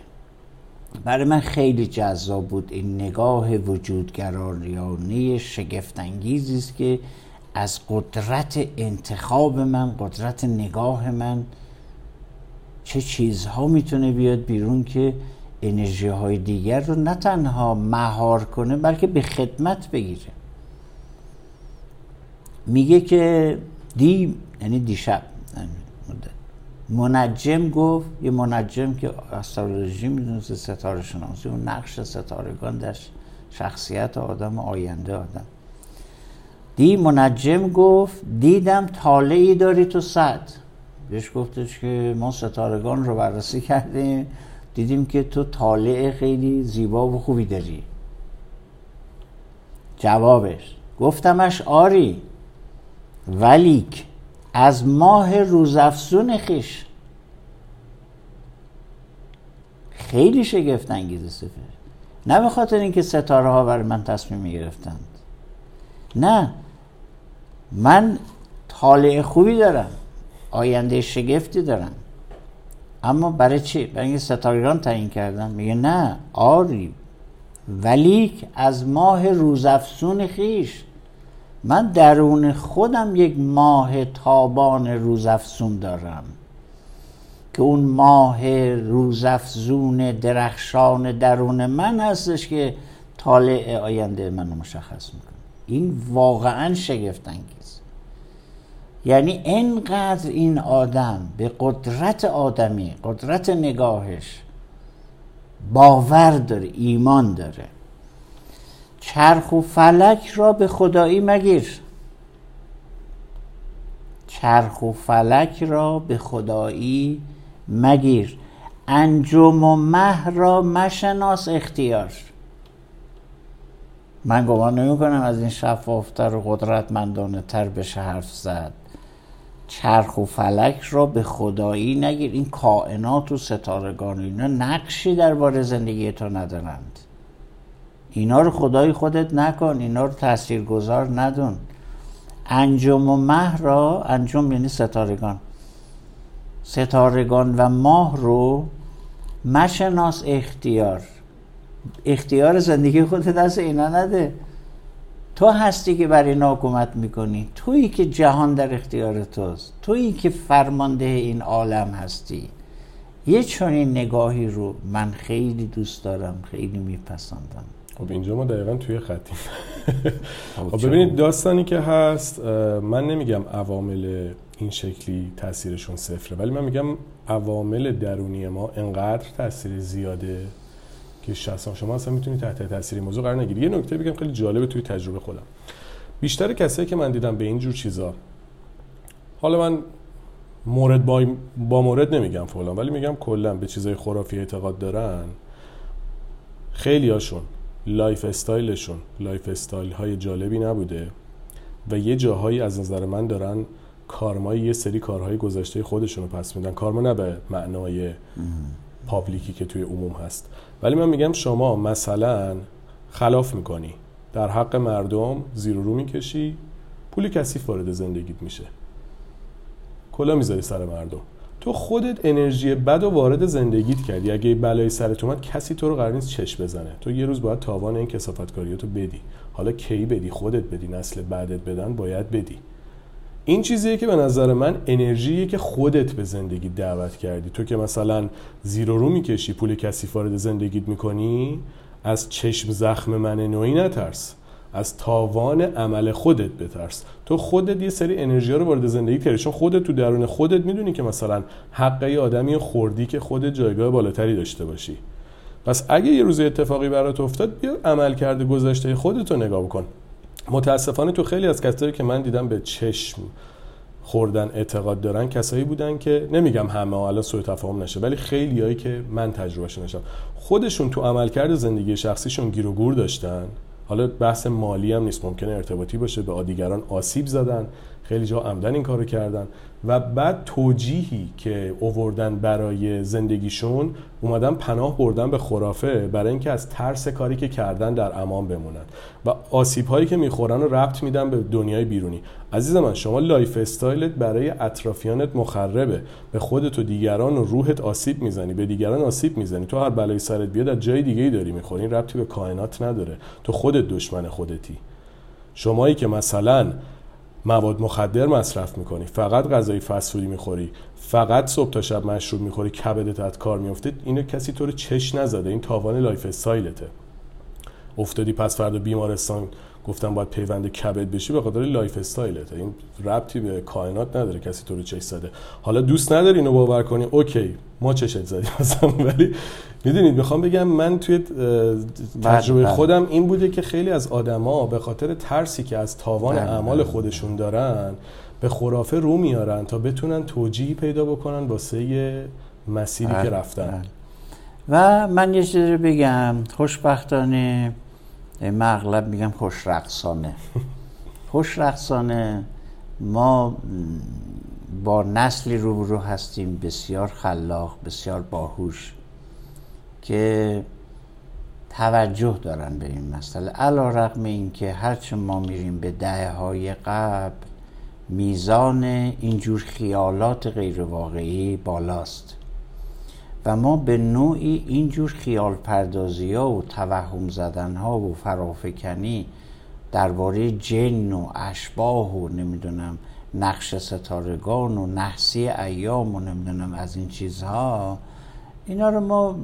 برای من خیلی جذاب بود. این نگاه وجودگرایانه شگفتانگیزی است که از قدرت انتخاب من قدرت نگاه من چه چیزها می‌تونه بیاد بیرون که انرژی های دیگر رو نه تنها مهار کنه بلکه به خدمت بگیره. میگه که دی یعنی دیشب منجم گفت یه منجم که استرولوژی می‌دونست ستاره شناسی و نقش ستارگان در شخصیت آدم آینده آدم. دی منجم گفت دیدم طالعی داری تو صد. بهش گفتش که ما ستارگان رو بررسی کردیم دیدیم که تو طالع خیلی زیبا و خوبی داری. جوابش گفتمش آری ولیک. از ماه روزافزون خیش. خیلی شگفت انگیزه سفر. نه به خاطر اینکه ستاره ها برای من تصمیم می گرفتند نه. من طالع خوبی دارم. آینده شگفتی دارم. اما برای چی؟ برای اینکه ستارگان تعیین کردن. میگه نه آری. ولیک از ماه روزافزون خیش. من درون خودم یک ماه تابان روزافزون دارم که اون ماه روزافزون درخشان درون من هستش که طالع آینده من رو مشخص می‌کنه. این واقعا شگفت انگیز یعنی اینقدر این آدم به قدرت آدمی قدرت نگاهش باور داره ایمان داره. چرخ و فلک را به خدایی مگیر. چرخ و فلک را به خدایی مگیر. انجم و مه را مشناس اختیار. من گمان نمی کنم از این شفافتر و قدرتمندانه تر بشه حرف زد. چرخ و فلک را به خدایی نگیر. این کائنات و ستارگان اینا نقشی درباره زندگی تو ندارند. اینا رو خدای خودت نکن اینا رو تاثیرگذار ندون. انجم و مه را انجم یعنی ستارگان. ستارگان و ماه رو مشناس اختیار. اختیار زندگی خودت دست اینا نده. تو هستی که برای اینا حکومت می‌کنی. تویی که جهان در اختیار توست. تویی که فرمانده این عالم هستی. یه چنین نگاهی رو من خیلی دوست دارم خیلی میپسندم. خب اینجا ما دقیقا توی خطیم. <laughs> خب ببینید داستانی که هست من نمیگم عوامل این شکلی تاثیرشون صفره ولی من میگم عوامل درونی ما انقدر تاثیر زیاده که شخصا شما اصلا می‌تونید تحت تاثیر موضوع قرار نگیری یه نکته بگم خیلی جالبه توی تجربه خودم. بیشتر کسایی که من دیدم به این جور چیزا حالا من مورد با, با مورد نمیگم فلان ولی میگم کلا به چیزای خرافی اعتقاد دارن خیلی هاشون lifestyle شون lifestyle های جالبی نبوده و یه جاهایی از نظر من دارن کارمای یه سری کارهای گذشته خودشون رو پس میدن. کارما نه به معنای public ی که توی عموم هست. ولی من میگم شما مثلا خلاف می‌کنی. در حق مردم زیر رو می‌کشی پول کثیف وارد زندگیت میشه. کلا می‌ذاری سر مردم. تو خودت انرژی بد و وارد زندگیت کردی. اگه بلای سرت اومد کسی تو رو قرار نیست چشم بزنه. تو یه روز باید تاوان این کسافتکاریاتو بدی. حالا کی بدی؟ خودت بدی. نسل بعدت بدن باید بدی. این چیزیه که به نظر من انرژیه که خودت به زندگی دعوت کردی. تو که مثلا زیر رو می‌کشی پول کسی وارد زندگیت می‌کنی از چشم زخم من نوعی نترس. از تاوان عمل خودت بترس. تو خودت یه سری انرژی رو وارد زندگی کردی. چون خودت تو درون خودت می‌دونی که مثلا حق یه آدمی خوردی که خودت جایگاه بالاتری داشته باشی. پس اگه یه روز اتفاقی برات افتاد بیا عمل کرده گذشته خودت رو نگاه بکن. متاسفانه تو خیلی از کسایی که من دیدم به چشم خوردن اعتقاد دارن کسایی بودن که نمیگم همه الان سوء تفاهم نشه ولی خیلیایی که من تجربهش نشم خودشون تو عملکرد زندگی شخصیشون گیر و گور داشتن. حالا بحث مالی هم نیست ممکنه ارتباطی باشه به دیگران آسیب زدن خیلی جا عمدن این کارو کردن. و بعد توجیهی که اووردن برای زندگیشون اومدن پناه بردن به خرافه برای اینکه از ترس کاری که کردن در امان بمونن. و آسیب هایی که می‌خورن رو ربط میدن به دنیای بیرونی. عزیز من شما lifestyle ت برای اطرافیانت مخربه. به خودت و دیگران و روحت آسیب می‌زنی. به دیگران آسیب می‌زنی. تو هر بلای سرت بیاد از جای دیگه ای داری می‌خوری. این ربطی به کائنات نداره. تو خودت دشمن خودتی. شمایی که مثلا مواد مخدر مصرف می‌کنی. فقط غذای فست‌فودی می‌خوری. فقط صبح تا شب مشروب می‌خوری. کبدت از کار میفته اینو کسی تو رو چش نزده. این تاوان lifestyle ته. افتادی پس فردا بیمارستان. گفتن باید پیوند کبد بشی. به خاطر lifestyle ت این ربطی به کائنات نداره کسی تو رو چش زده. حالا دوست نداری اینو باور کنی؟ اوکی. ما چشت زدیم <laughs> ولی می‌دونید می‌خوام بگم من توی تجربه بله. خودم این بوده که خیلی از آدما به خاطر ترسی که از تاوان بله، اعمال بله. خودشون دارن به خرافه رو میارن تا بتونن توجیهی پیدا بکنن واسه مسیری که رفتن. و من یه چیزی بگم. خوشبختانه مغلب میگم خوش رقصانه <laughs> خوش رقصانه ما با نسلی روبرو هستیم بسیار خلاق بسیار باهوش. که توجه دارن به این مسئله. علا رقم این که هرچه ما میریم به دهه های قبل میزان اینجور خیالات غیر واقعی بالاست. و ما به نوعی اینجور خیال پردازی ها و توهم زدن ها و فرافکنی درباره جن و اشباه و نمی‌دونم نقش ستارگان و نحسی ایام و نمی‌دونم از این چیزها اینا رو ما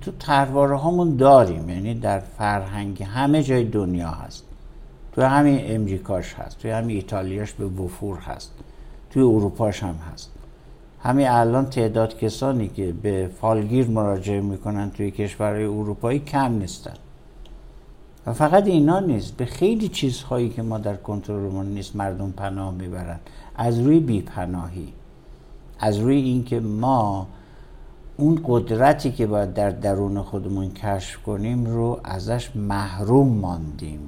تو ترواره هامون داریم. یعنی در فرهنگ همه جای دنیا هست. تو همین امریکاش هست. توی همین ایتالیاش به وفور هست. توی اروپاش هم هست. همین الان تعداد کسانی که به فالگیر مراجعه می‌کنن توی کشورهای اروپایی کم نیستن. و فقط اینا نیست. به خیلی چیزهایی که ما در کنترلمون نیست مردم پناه می‌برن. از روی بیپناهی. از روی اینکه ما اون قدرتی که باید در درون خودمون کشف کنیم رو ازش محروم ماندیم.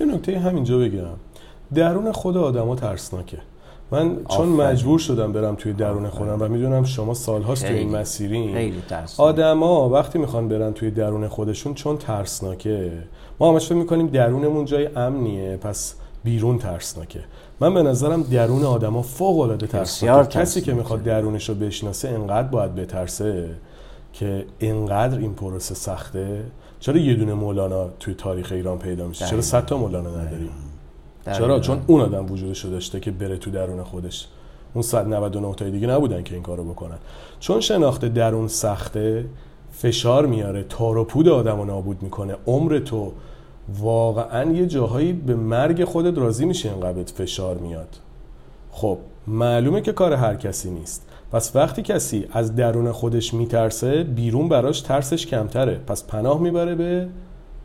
یه نکته همینجا بگم. درون خود آدما ترسناکه. من چون مجبور شدم برم توی درون خودم و می‌دونم شما سالهاست توی این مسیرین آدما وقتی می‌خوان برن توی درون خودشون چون ترسناکه. ما همش فکر می‌کنیم درونمون جای امنیه پس بیرون ترسناکه. من به نظرم درون آدما فوق العاده ترسناکه. کسی که می‌خواد درونش رو بشناسه انقدر باید بترسه که انقدر این پروسه سخته. چرا یه دونه مولانا توی تاریخ ایران پیدا میشه؟ چرا صد تا مولانا نداریم؟ چرا؟ چون اون آدم وجودش داشته که بره تو درون خودش. اون 199 تای دیگه نبودن که این کارو بکنن. چون شناخت درون سخته فشار میاره تار و پود آدم رو نابود می‌کنه. عمر تو واقعا یه جاهایی به مرگ خودت راضی میشه اینقدر فشار میاد. خب معلومه که کار هر کسی نیست. پس وقتی کسی از درون خودش میترسه بیرون براش ترسش کمتره. پس پناه می‌بره به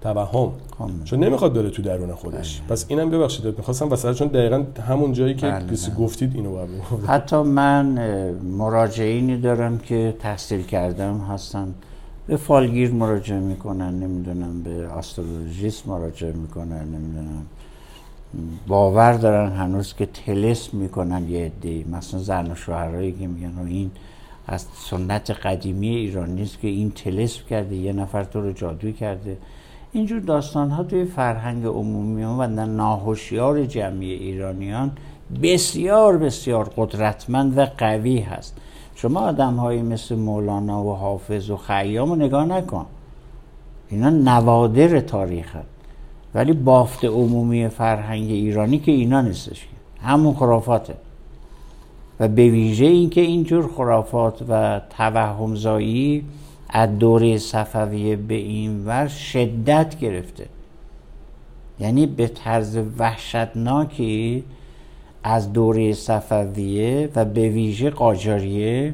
توهم. چون نمی‌خواد بره تو درون خودش. بله. پس اینم ببخشید می‌خواستم واسه چون دقیقا همون جایی که بله. گفتید اینو باید حتی من مراجعینی دارم که تحصیل کردم هستن. به فالگیر مراجعه می‌کنن نمی‌دونم به آسترولوژیست مراجعه می‌کنن نمی‌دونم. باور دارن هنوز که تلسم می‌کنن یه عده. مثلا زن و شوهرایی که میگن این از سنت قدیمی ایران نیست که این تلسم کرده یه نفر تو رو جادوی کرده. اینجور داستان ها توی فرهنگ عمومی و ناهوشیار جمعی ایرانیان بسیار بسیار قدرتمند و قوی هست. شما آدم هایی مثل مولانا و حافظ و خیام رو نگاه نکن. اینا نوادر تاریخ. ولی بافت عمومی فرهنگ ایرانی که اینا نیستش همون خرافاته. و به ویژه اینکه اینجور خرافات و توهمزایی از دوره صفویه به این ور شدت گرفته. یعنی به طرز وحشتناکی از دوره صفویه و به ویژه قاجاریه.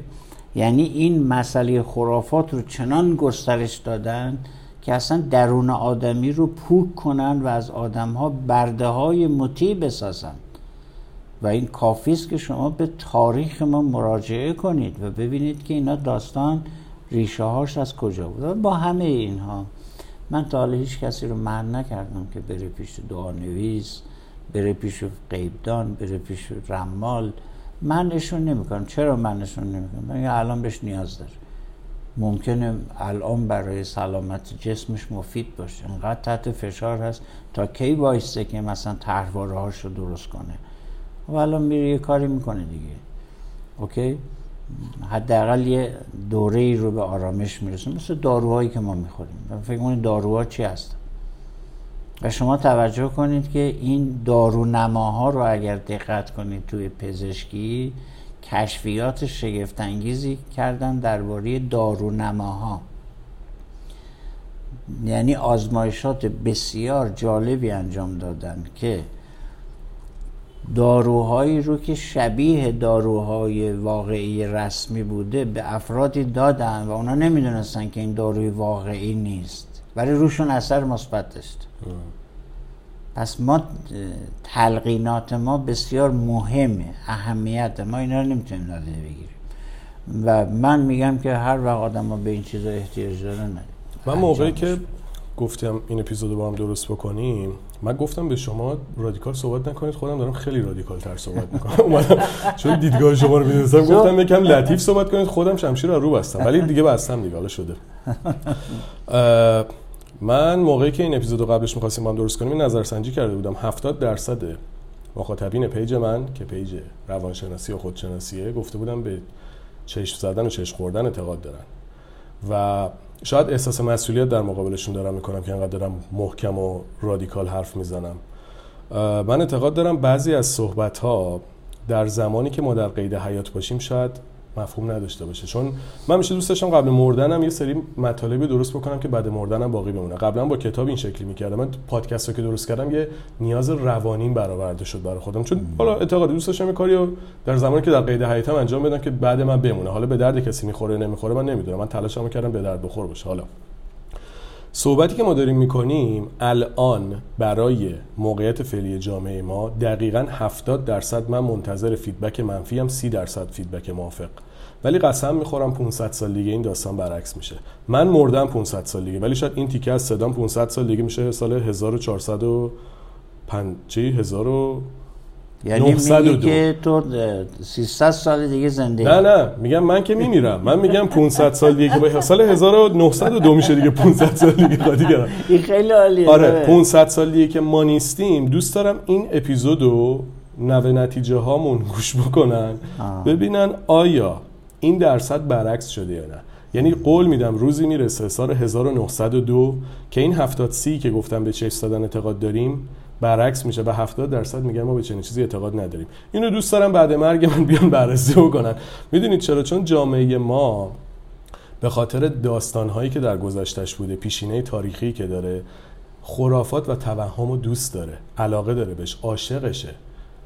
یعنی این مسئله خرافات رو چنان گسترش دادن که اصلا درون آدمی رو پوک کنن و از آدم ها برده های مطیع بسازن. و این کافی است که شما به تاریخ ما مراجعه کنید و ببینید که اینا داستان ریشه هاش از کجا بود. با همه اینها من تا حالا هیچ کسی رو من نکردم که بره پیش دعا نویس بره پیش قیبدان بره پیش رمال. منشون نمی‌کنم. چرا منشون نمی‌کنم؟ من الان بهش نیاز داره ممکنه الان برای سلامت جسمش مفید باشه. انقدر تحت فشار هست. تا کی وایسته که مثلا طرحواره هاش رو درست کنه؟ و الان میره یه کاری می‌کنه دیگه. اوکی؟ حداقل یه دوره ای رو به آرامش می‌رسه مثل داروهایی که ما می‌خوریم. فکر کنید داروها چی هستن؟ و شما توجه کنید که این دارونماها رو اگر دقت کنید توی پزشکی کشفیات شگفتانگیزی کردن درباره دارونماها. یعنی آزمایشات بسیار جالبی انجام دادن که داروهایی رو که شبیه داروهای واقعی رسمی بوده به افرادی دادن و اونا نمی‌دونستن که این داروی واقعی نیست. ولی روشون اثر مثبت داشت. پس ما تلقینات ما بسیار مهمه اهمیت ما اینا رو نمی‌تونیم نادیده بگیریم. و من میگم که هر وقت آدم به این چیزا احتیاج دارن من موقعی که گفتم این اپیزود با هم درست بکنیم من گفتم به شما رادیکال صحبت نکنید خودم دارم خیلی رادیکال تر صحبت می‌کنم. <laughs> چون دیدگاه شما رو می‌دونستم گفتم یکم لطیف صحبت کنید خودم شمشیر رو رو بستم. <laughs> ولی دیگه بستم دیگه حالا شده. <laughs> من موقعی که این اپیزود رو قبلش می‌خواستیم با هم درست کنیم این نظرسنجی کرده بودم. 70 درصد مخاطبین page من که پیج روانشناسی و خودشناسیه گفته بودم به چشم زدن و چشم خوردن اعتقاد دارن. و شاید احساس مسئولیت در مقابلشون دارم می‌کنم که انقدر دارم محکم و رادیکال حرف می‌زنم. من اعتقاد دارم بعضی از صحبت ها در زمانی که ما در قید حیات باشیم شاید مفهوم نداشته باشه. چون من میشه دوست داشتم قبل مردنم یه سری مطالبی درست بکنم که بعد مردنم باقی بمونه. قبلا با کتاب این شکلی می‌کردم. من پادکست رو که درست کردم یه نیاز روانین برآورده شد برای خودم. چون حالا اعتقاد دوست داشتم کاری رو در زمانی که در قید حیاتم انجام بدم که بعد من بمونه. حالا به درد کسی می‌خوره نمی‌خوره من نمی‌دونم. من تلاشمو کردم به درد بخور باشه. حالا صحبتی که ما داریم می‌کنیم الان برای موقعیت فعلی جامعه ما دقیقا 70 درصد من منتظر feedback منفی هم 30 درصد feedback موافق. ولی قسم می‌خورم 500 سال دیگه این داستان برعکس میشه. من مردم 500 سال دیگه ولی شاید این تیکه از صدام 500 سال دیگه میشه سال 1400 و پن... چی؟ 1000 یعنی میگی که تو 300 سال دیگه زنده نه نه میگم من که میمیرم. من میگم 500 سال دیگه با سال 1902 میشه دیگه 500 سال دیگه دیگه. این خیلی عالیه. آره 500 سال دیگه که ما نیستیم. دوست دارم این اپیزودو نوه نتیجه هامون گوش بکنن. ببینن آیا این درصد برعکس شده یا نه. یعنی قول میدم روزی می‌رسه سال 1902 که این 70 سی که گفتم به چه دادن اعتقاد داریم برعکس میشه به 70 درصد میگن ما به چنین چیزی اعتقاد نداریم. اینو دوست دارم بعد مرگ من بیان بررسی بکنن. می‌دونید چرا؟ چون جامعه ما به خاطر داستانهایی که در گذشتش بوده پیشینه تاریخی که داره خرافات و توهم و دوست داره علاقه داره بهش عاشقشه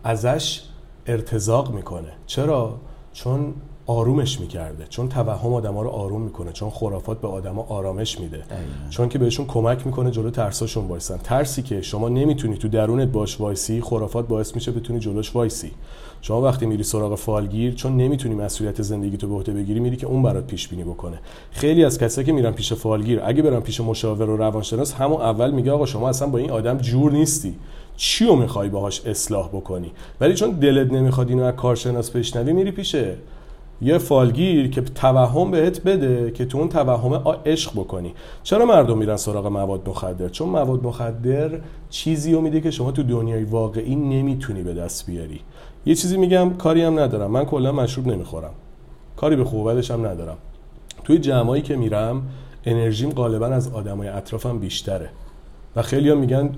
ازش ارتزاق می‌کنه. چرا؟ چون آرومش می‌کرده. چون توهم آدما رو آروم می‌کنه چون خرافات به آدما آرامش میده. چون که بهشون کمک می‌کنه جلو ترساشون وایسن. ترسی که شما نمی‌تونی تو درونت باش وایسی خرافات باعث میشه بتونی جلوش وایسی. شما وقتی میری سراغ فالگیر چون نمی‌تونی مسئولیت زندگی تو به عهده بگیری میری که اون برات پیش بینی بکنه. خیلی از کسایی که میرن پیش فالگیر اگه برن پیش مشاور و روانشناس همون اول میگه آقا شما اصلا با این آدم جور نیستی. چی رو می‌خوای باهاش اصلاح بکنی؟ ولی چون دلت نمی‌خواد اینو از کارشناس بشنوی میری پیشه یه فالگیر که توهم بهت بده که تو اون توهم عشق بکنی. چرا مردم میرن سراغ مواد مخدر؟ چون مواد مخدر چیزی رو میده که شما تو دنیای واقعی نمی‌تونی به دست بیاری. یه چیزی میگم کاری هم ندارم. من کلا مشروب نمی‌خورم. کاری به خوب هم ندارم. توی جمعایی که میرم انرژیم غالبا از آدمای اطرافم بیشتره. و خیلی میگن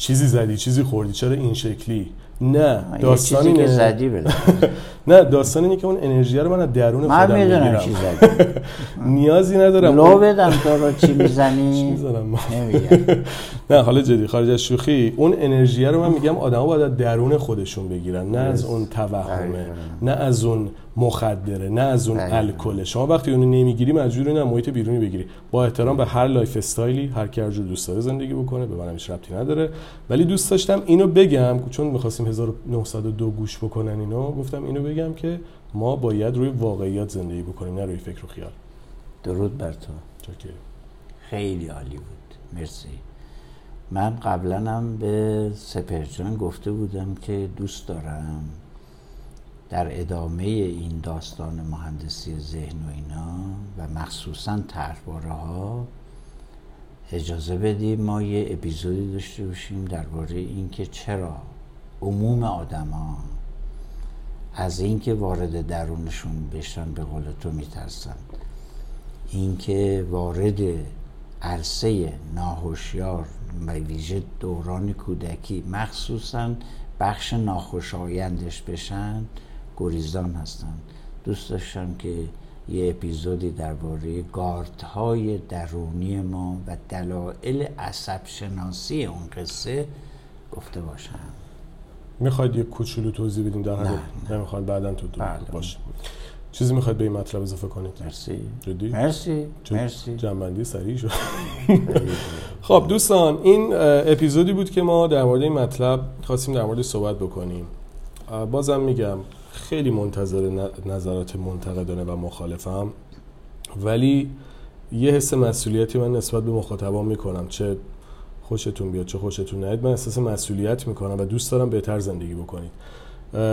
چیزی زدی چیزی خوردی چرا این شکلی؟ نه داستان اینه. زدی <laughs> نه داستان اینه که اون انرژی رو من از درون خودم من می‌دونم چی زدی. <laughs> نیازی ندارم. لو بدم تو رو چی می‌زنی؟ <laughs> نه حالا جدی خارج از شوخی. اون انرژی رو من میگم آدما باید از درون خودشون بگیرن نه از اون توهمه نه از اون مخدره نه از اون الکل شما وقتی اونو نمی‌گیری مجبوری نه محیط بیرونی بگیری. با احترام به هر lifestyle ی هر کی هر جور دوست داره زندگی بکنه به منم هیچ ربطی نداره. ولی دوست داشتم اینو بگم چون می‌خواستیم 1902 گوش بکنن اینو گفتم اینو بگم که ما باید روی واقعیت زندگی بکنیم نه روی فکر و درود بر تو. خیلی عالی بود. مرسی. من قبلا هم به سپرجان گفته بودم که دوست دارم. در ادامه این داستان مهندسی ذهن و اینا و مخصوصا طرحواره ها اجازه بدیم ما یه اپیزودی داشته باشیم درباره اینکه چرا عموم آدما از اینکه وارد درونشون بشن به قول تو میترسن. اینکه وارد عرصه ناهوشیار و ویژه دوران کودکی مخصوصا بخش ناخوشایندش بشن گریزان هستن دوست داشتم که یه اپیزودی درباره گاردهای درونی ما و دلایل عصب شناسی اون قصه گفته باشم. می‌خواید یه کوچولو توضیح بدیم در حد نمی‌خواید بعدا تو دو بله. باشه. چیزی می‌خواید به این مطلب اضافه کنید؟ مرسی. جدی؟ مرسی. مرسی. جنبندی سریع شد. خب دوستان این اپیزودی بود که ما در مورد این مطلب خواستیم در موردش صحبت بکنیم. بازم میگم خیلی منتظر نظرات منتقدانه و مخالفم. ولی یه حس مسئولیتی من نسبت به مخاطبان می‌کنم. چه خوشتون بیاد چه خوشتون نیاد. من احساس مسئولیت می‌کنم و دوست دارم بهتر زندگی بکنید.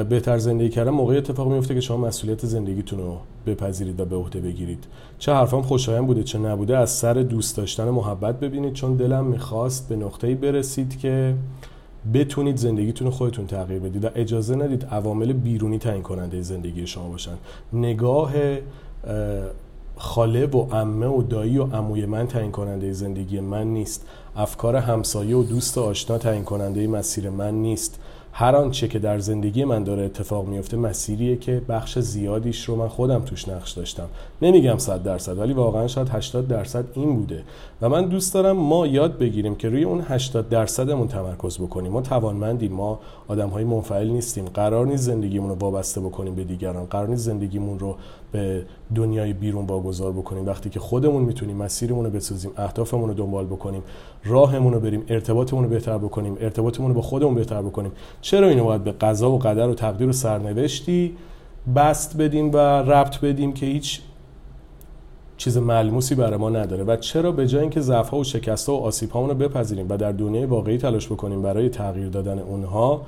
بهتر زندگی کردن موقعی اتفاق میفته که شما مسئولیت زندگیتون رو بپذیرید و به عهده بگیرید. چه حرفام خوشایند بوده چه نبوده از سر دوست داشتن محبت ببینید. چون دلم می‌خواست به نقطه‌ای برسید که بتونید زندگیتون خودتون تغییر بدید و اجازه ندید عوامل بیرونی تعیین کننده زندگی شما باشن. نگاه اه، خاله و عمه و دایی و عموی من تعیین کننده زندگی من نیست. افکار همسایه و دوست آشنا تعیین کننده مسیر من نیست. هر آنچه که در زندگی من داره اتفاق میفته مسیریه که بخش زیادیش رو من خودم توش نقش داشتم. نمیگم 100 درصد ولی واقعا شاید 80 درصد این بوده. و من دوست دارم ما یاد بگیریم که روی اون 80 درصدمون تمرکز بکنیم. ما توانمندیم ما آدم های منفعل نیستیم. قرار نیست زندگیمون رو وابسته بکنیم به دیگران. قرار نیست زندگیمون رو به دنیای بیرون واگذار بکنیم. وقتی که خودمون می‌تونیم مسیرمون رو بسازیم اهدافمون رو دنبال بکنیم راهمون رو بریم ارتباطمون رو بهتر بکنیم ارتباطمون رو با خودمون بهتر بکنیم چرا اینو باید به قضا و قدر و تقدیر و سرنوشتی بست بدیم و ربط بدیم که هیچ چیز ملموسی برای ما نداره؟ و چرا به جای اینکه ضعف ها و شکست ها و آسیب رو بپذیریم و در دنیای واقعی تلاش بکنیم برای تغییر دادن اونها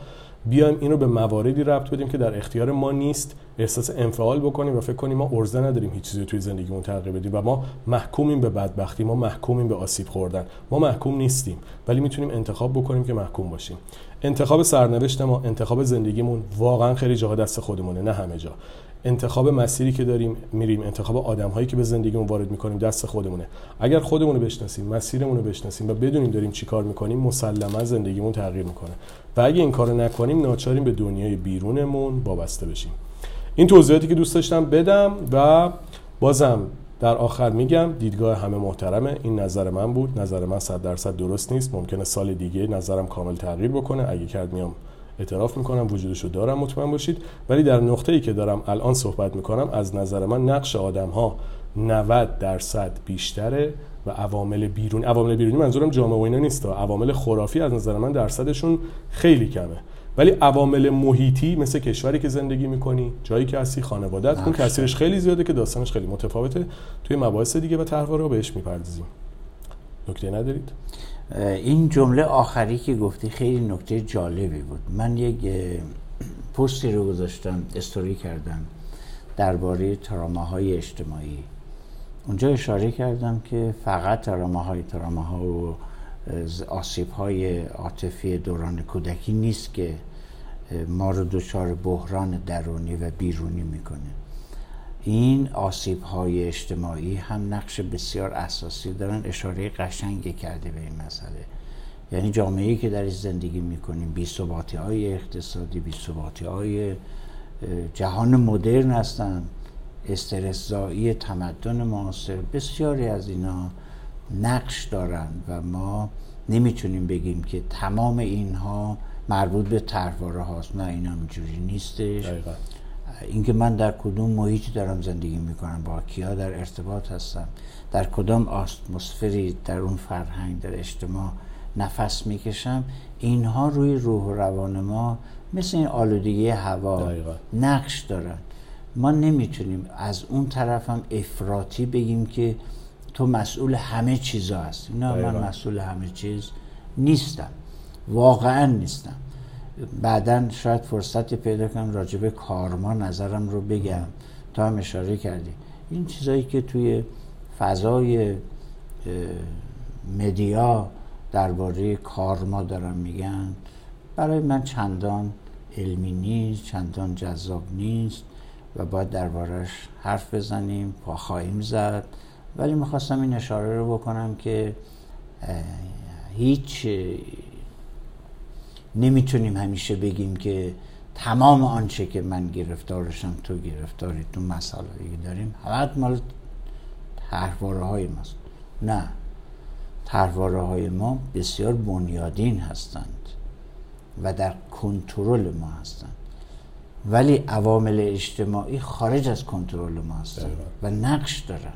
بیایم اینو به مواردی ربط بدیم که در اختیار ما نیست احساس انفعال بکنیم و فکر کنیم ما ارزه نداریم هیچ چیزی توی زندگیمون تغییر بدیم و ما محکومیم به بدبختی ما محکومیم به آسیب خوردن. ما محکوم نیستیم ولی می‌تونیم انتخاب بکنیم که محکوم باشیم. انتخاب سرنوشت ما انتخاب زندگیمون واقعا خیلی جاها دست خودمونه نه همه جا. انتخاب مسیری که داریم میریم. انتخاب آدم هایی که به زندگیمون وارد می‌کنیم دست خودمونه. اگر خودمون رو بشناسیم مسیرمون رو بشناسیم و بدونیم داریم چی کار می‌کنیم مسلما زندگیمون تغییر می‌کنه. و اگه این کارو نکنیم ناچاریم به دنیای بیرونمون وابسته بشیم. این توضیحاتی که دوست داشتم بدم و بازم در آخر میگم دیدگاه همه محترمه. این نظر من بود. نظر من صد درصد درست نیست. ممکنه سال دیگه نظرم کامل تغییر بکنه. اگه کرد میام اعتراف می‌کنم. وجودش رو دارم مطمئن باشید. ولی در نقطه ای که دارم الان صحبت می‌کنم از نظر من نقش آدم ها 90 درصد بیشتره و عوامل بیرون عوامل بیرونی منظورم جامعه و اینا نیست عوامل خرافی از نظر من درصدشون خیلی کمه. ولی عوامل محیطی مثل کشوری که زندگی می‌کنی جایی که هستی خانوادت اون تاثیرش خیلی زیاده که داستانش خیلی متفاوته. توی مباحث دیگه و طرحواره رو بهش می‌پردازیم. نکته ندارید؟ این جمله آخری که گفتی خیلی نکته جالبی بود. من یک پستی رو گذاشتم استوری کردم درباره تراماهای اجتماعی. اونجا اشاره کردم که فقط تراماهای تراماها و آسیب های عاطفی دوران کودکی نیست که ما رو دچار بحران درونی و بیرونی می‌کنه. این آسیب های اجتماعی هم نقش بسیار اساسی دارن. اشاره قشنگی کرده به این مسئله. یعنی جامعه که درش زندگی می‌کنیم بی های اقتصادی بی های جهان مدرن هستن. استرسزایی تمدن معاصر بسیاری از اینا نقش دارن و ما نمی‌تونیم بگیم که تمام اینها مربوط به طرحواره هاست نه اینا اینجوری نیستش. اینکه من در کدوم محیطی دارم زندگی می‌کنم با کیا در ارتباط هستم در کدام اتمسفری در اون فرهنگ در اجتماع نفس می‌کشم اینها روی روح و روان ما مثل این آلودگی هوا دقیقا. نقش دارن ما نمی‌تونیم از اون طرف هم افراطی بگیم که تو مسئول همه چیزا هستی. نه. من مسئول همه چیز نیستم. واقعا نیستم. بعدا شاید فرصتی پیدا کنم راجب کارما نظرم رو بگم. تا هم اشاره کردی. این چیزایی که توی فضای مدیا درباره کارما دارن میگن برای من چندان علمی نیست چندان جذاب نیست. و باید دربارش حرف بزنیم پا خواهیم زد. ولی می‌خواستم این اشاره رو بکنم که هیچ نمی‌تونیم همیشه بگیم که تمام آنچه که من گرفتارشم تو گرفتاری تو مسئله داریم همه مال تحواره های ماست. نه تحواره های ما بسیار بنیادین هستند و در کنترل ما هستند. ولی عوامل اجتماعی خارج از کنترل ما هستند و نقش دارن.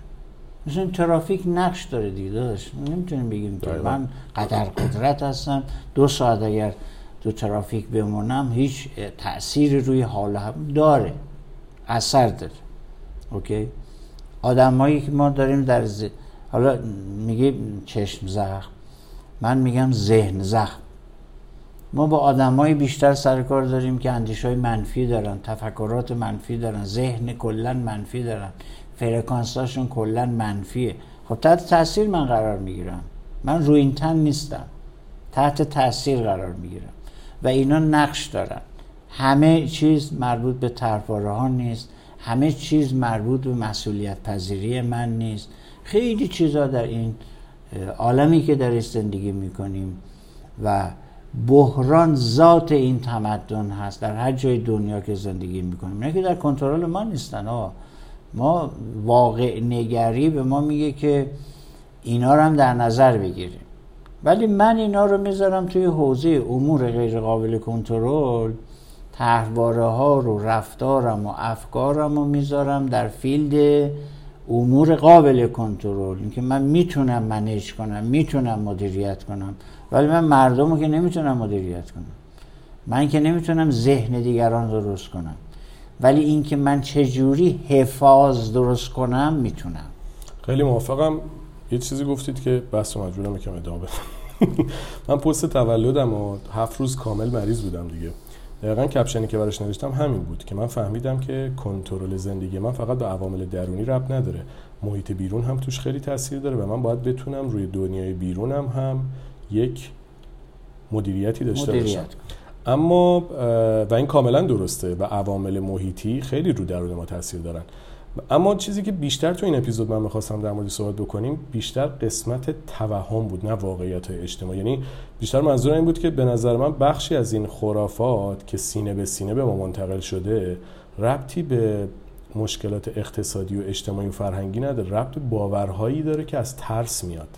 مثلا ترافیک نقش داره دیگه داشت نمی‌تونیم بگیم که من قدر قدرت هستم. دو ساعت اگر تو ترافیک بمونم هیچ تأثیری روی حال هم داره. اثر داره. اوکی؟ آدمایی که ما داریم در ز... حالا میگه چشم زخم. من میگم ذهن زخم. ما با آدمای بیشتر سر کار داریم که اندیش های منفی دارن تفکرات منفی دارن ذهن کلا منفی دارن. فرکانساشون کلا منفیه. خب تحت تاثیر من قرار می‌گیرم. من روی این تن نیستم. تحت تاثیر قرار می‌گیرم. و اینا نقش دارن. همه چیز مربوط به ترپاره ها نیست. همه چیز مربوط به مسئولیت پذیری من نیست. خیلی چیزا در این عالمی که در زندگی می‌کنیم و بحران ذات این تمدن هست. در هر جای دنیا که زندگی می‌کنیم. اینا که در کنترل ما نیستن. آه. ما واقع نگری به ما میگه که اینا رو هم در نظر بگیریم. ولی من اینا رو می‌ذارم توی حوزه امور غیر قابل کنترل. تحواره ها رو رفتارم و افکارم رو می‌ذارم در فیلد امور قابل کنترل اینکه من می‌تونم منیج کنم می‌تونم مدیریت کنم ولی من مردم رو که نمی‌تونم مدیریت کنم. من که نمی‌تونم ذهن دیگران درست کنم. ولی اینکه من چجوری حفاظ درست کنم می‌تونم. خیلی موافقم. یه چیزی گفتید که رو مجبورم یکم ادامه بدم. <laughs> من پست تولدم و هفت روز کامل مریض بودم دیگه. دقیقا کپشنی که براش نوشتم همین بود که من فهمیدم که کنترل زندگی من فقط به عوامل درونی رب نداره. محیط بیرون هم توش خیلی تاثیر داره و من باید بتونم روی دنیای بیرونم هم یک مدیریتی داشته باشم. اما و این کاملا درسته و عوامل محیطی خیلی رو درون ما تاثیر دارن. اما چیزی که بیشتر تو این اپیزود من می‌خواستم در مورد صحبت بکنیم بیشتر قسمت توهم بود نه واقعیت های اجتماعی. یعنی بیشتر منظور این بود که به نظر من بخشی از این خرافات که سینه به سینه به ما منتقل شده ربطی به مشکلات اقتصادی و اجتماعی و فرهنگی نداره. ربط باورهایی داره که از ترس میاد.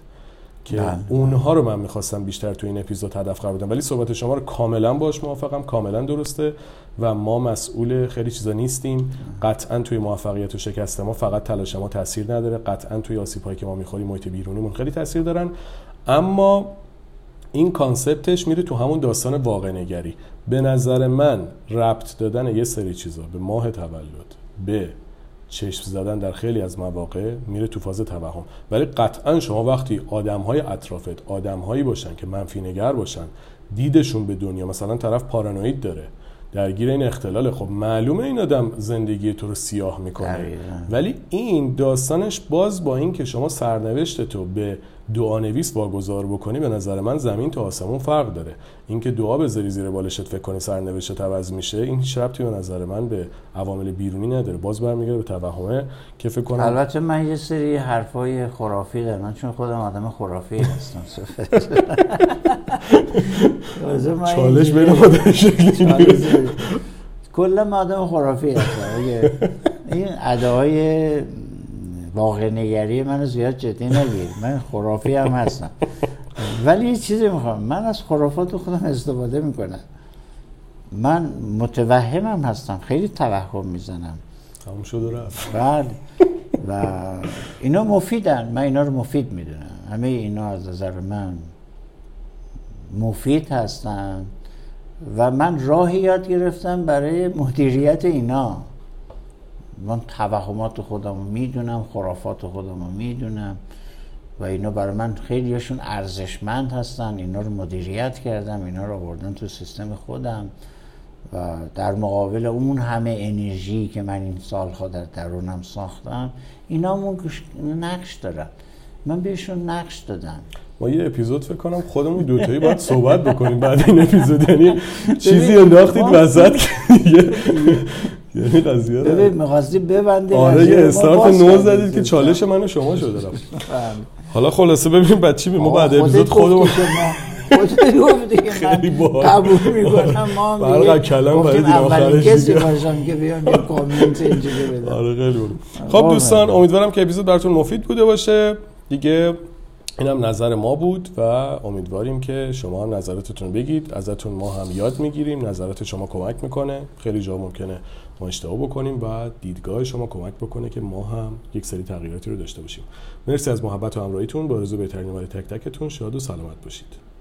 که بله. اونها رو من می‌خواستم بیشتر تو این اپیزود هدف قرار بدم. ولی صحبت شما رو کاملا باش موافقم کاملا درسته. و ما مسئول خیلی چیزا نیستیم. قطعا توی موفقیت و شکست ما فقط تلاش ما تاثیر نداره. قطعا توی آسیب که ما می‌خوریم محیط بیرونیمون خیلی تاثیر دارن. اما این کانسپتش میره تو همون داستان واقع نگری به نظر من ربط دادن یه سری چیزا به ماه تولد به چشم زدن در خیلی از مواقع میره تو فاز توهم. ولی قطعا شما وقتی آدم های اطرافت آدم هایی باشن که منفی نگر باشن دیدشون به دنیا مثلا طرف پارانوید داره. درگیر این اختلاله. خب معلومه این آدم زندگی تو رو سیاه می‌کنه. ولی این داستانش باز با این که شما سرنوشت تو به دعا نویس واگذار بکنی به نظر من زمین تا آسمون فرق داره. اینکه دعا بذاری زیر بالشت فکر کنی سرنوشت عوض میشه این هیچ ربطی به نظر من به عوامل بیرونی نداره. باز برمیگرده به توهمه که فکر کنم البته من یه سری حرفای خرافی دارم. چون خودم آدم خرافی هستم. چالش <laughs> بین مادر شکلی کلا آدم خرافی هستم. این ادعای واقع نگری من زیاد جدی نگیر. من خرافی هم هستم. ولی یه چیزی می‌خوام. من از خرافات خودم استفاده می‌کنم. من متوهمم هستم. خیلی توهم می‌زنم. تموم شد و رفت. بله و اینا مفیدن. من اینا رو مفید می‌دونم. همه اینا از نظر من مفید هستن و من راهی یاد گرفتم برای مدیریت اینا. من توهمات خودم می‌دونم خرافات خودم رو می‌دونم و اینا برای من خیلیشون ارزشمند هستن. اینا رو مدیریت کردم اینا رو آوردن تو سیستم خودم و در مقابل اون همه انرژی که من این سالها در درونم ساختم اینا نقش دارن. من بهشون نقش دادم. ما یه اپیزود فکر کنم خودمون دوتایی باید صحبت بکنیم بعد این اپیزود. یعنی <laughs> چیزی انداختید وسط <laughs> یعنی قضیه ببین می‌خواستی ببنده آره یه استارت نو زدید که چالش من و شما شده رفت. حالا خلاصه ببینیم بچی ما بعد اپیزود خودمون خیلی باحال. قبول می‌کنم ما برق کلام برای دین آخرش کسی باشم که بیان یه کامنت اینجوری بدم آره خیلی خب دوستان امیدوارم که اپیزود براتون مفید بوده باشه. دیگه این هم نظر ما بود و امیدواریم که شما هم نظراتتون بگید. ازتون ما هم یاد می‌گیریم. نظرات شما کمک می‌کنه. خیلی جا ممکنه ما اشتباه بکنیم و دیدگاه شما کمک بکنه که ما هم یک سری تغییراتی رو داشته باشیم. مرسی از محبت و همراهیتون. با رزو بهترین تک تکتون شاد و سلامت باشید.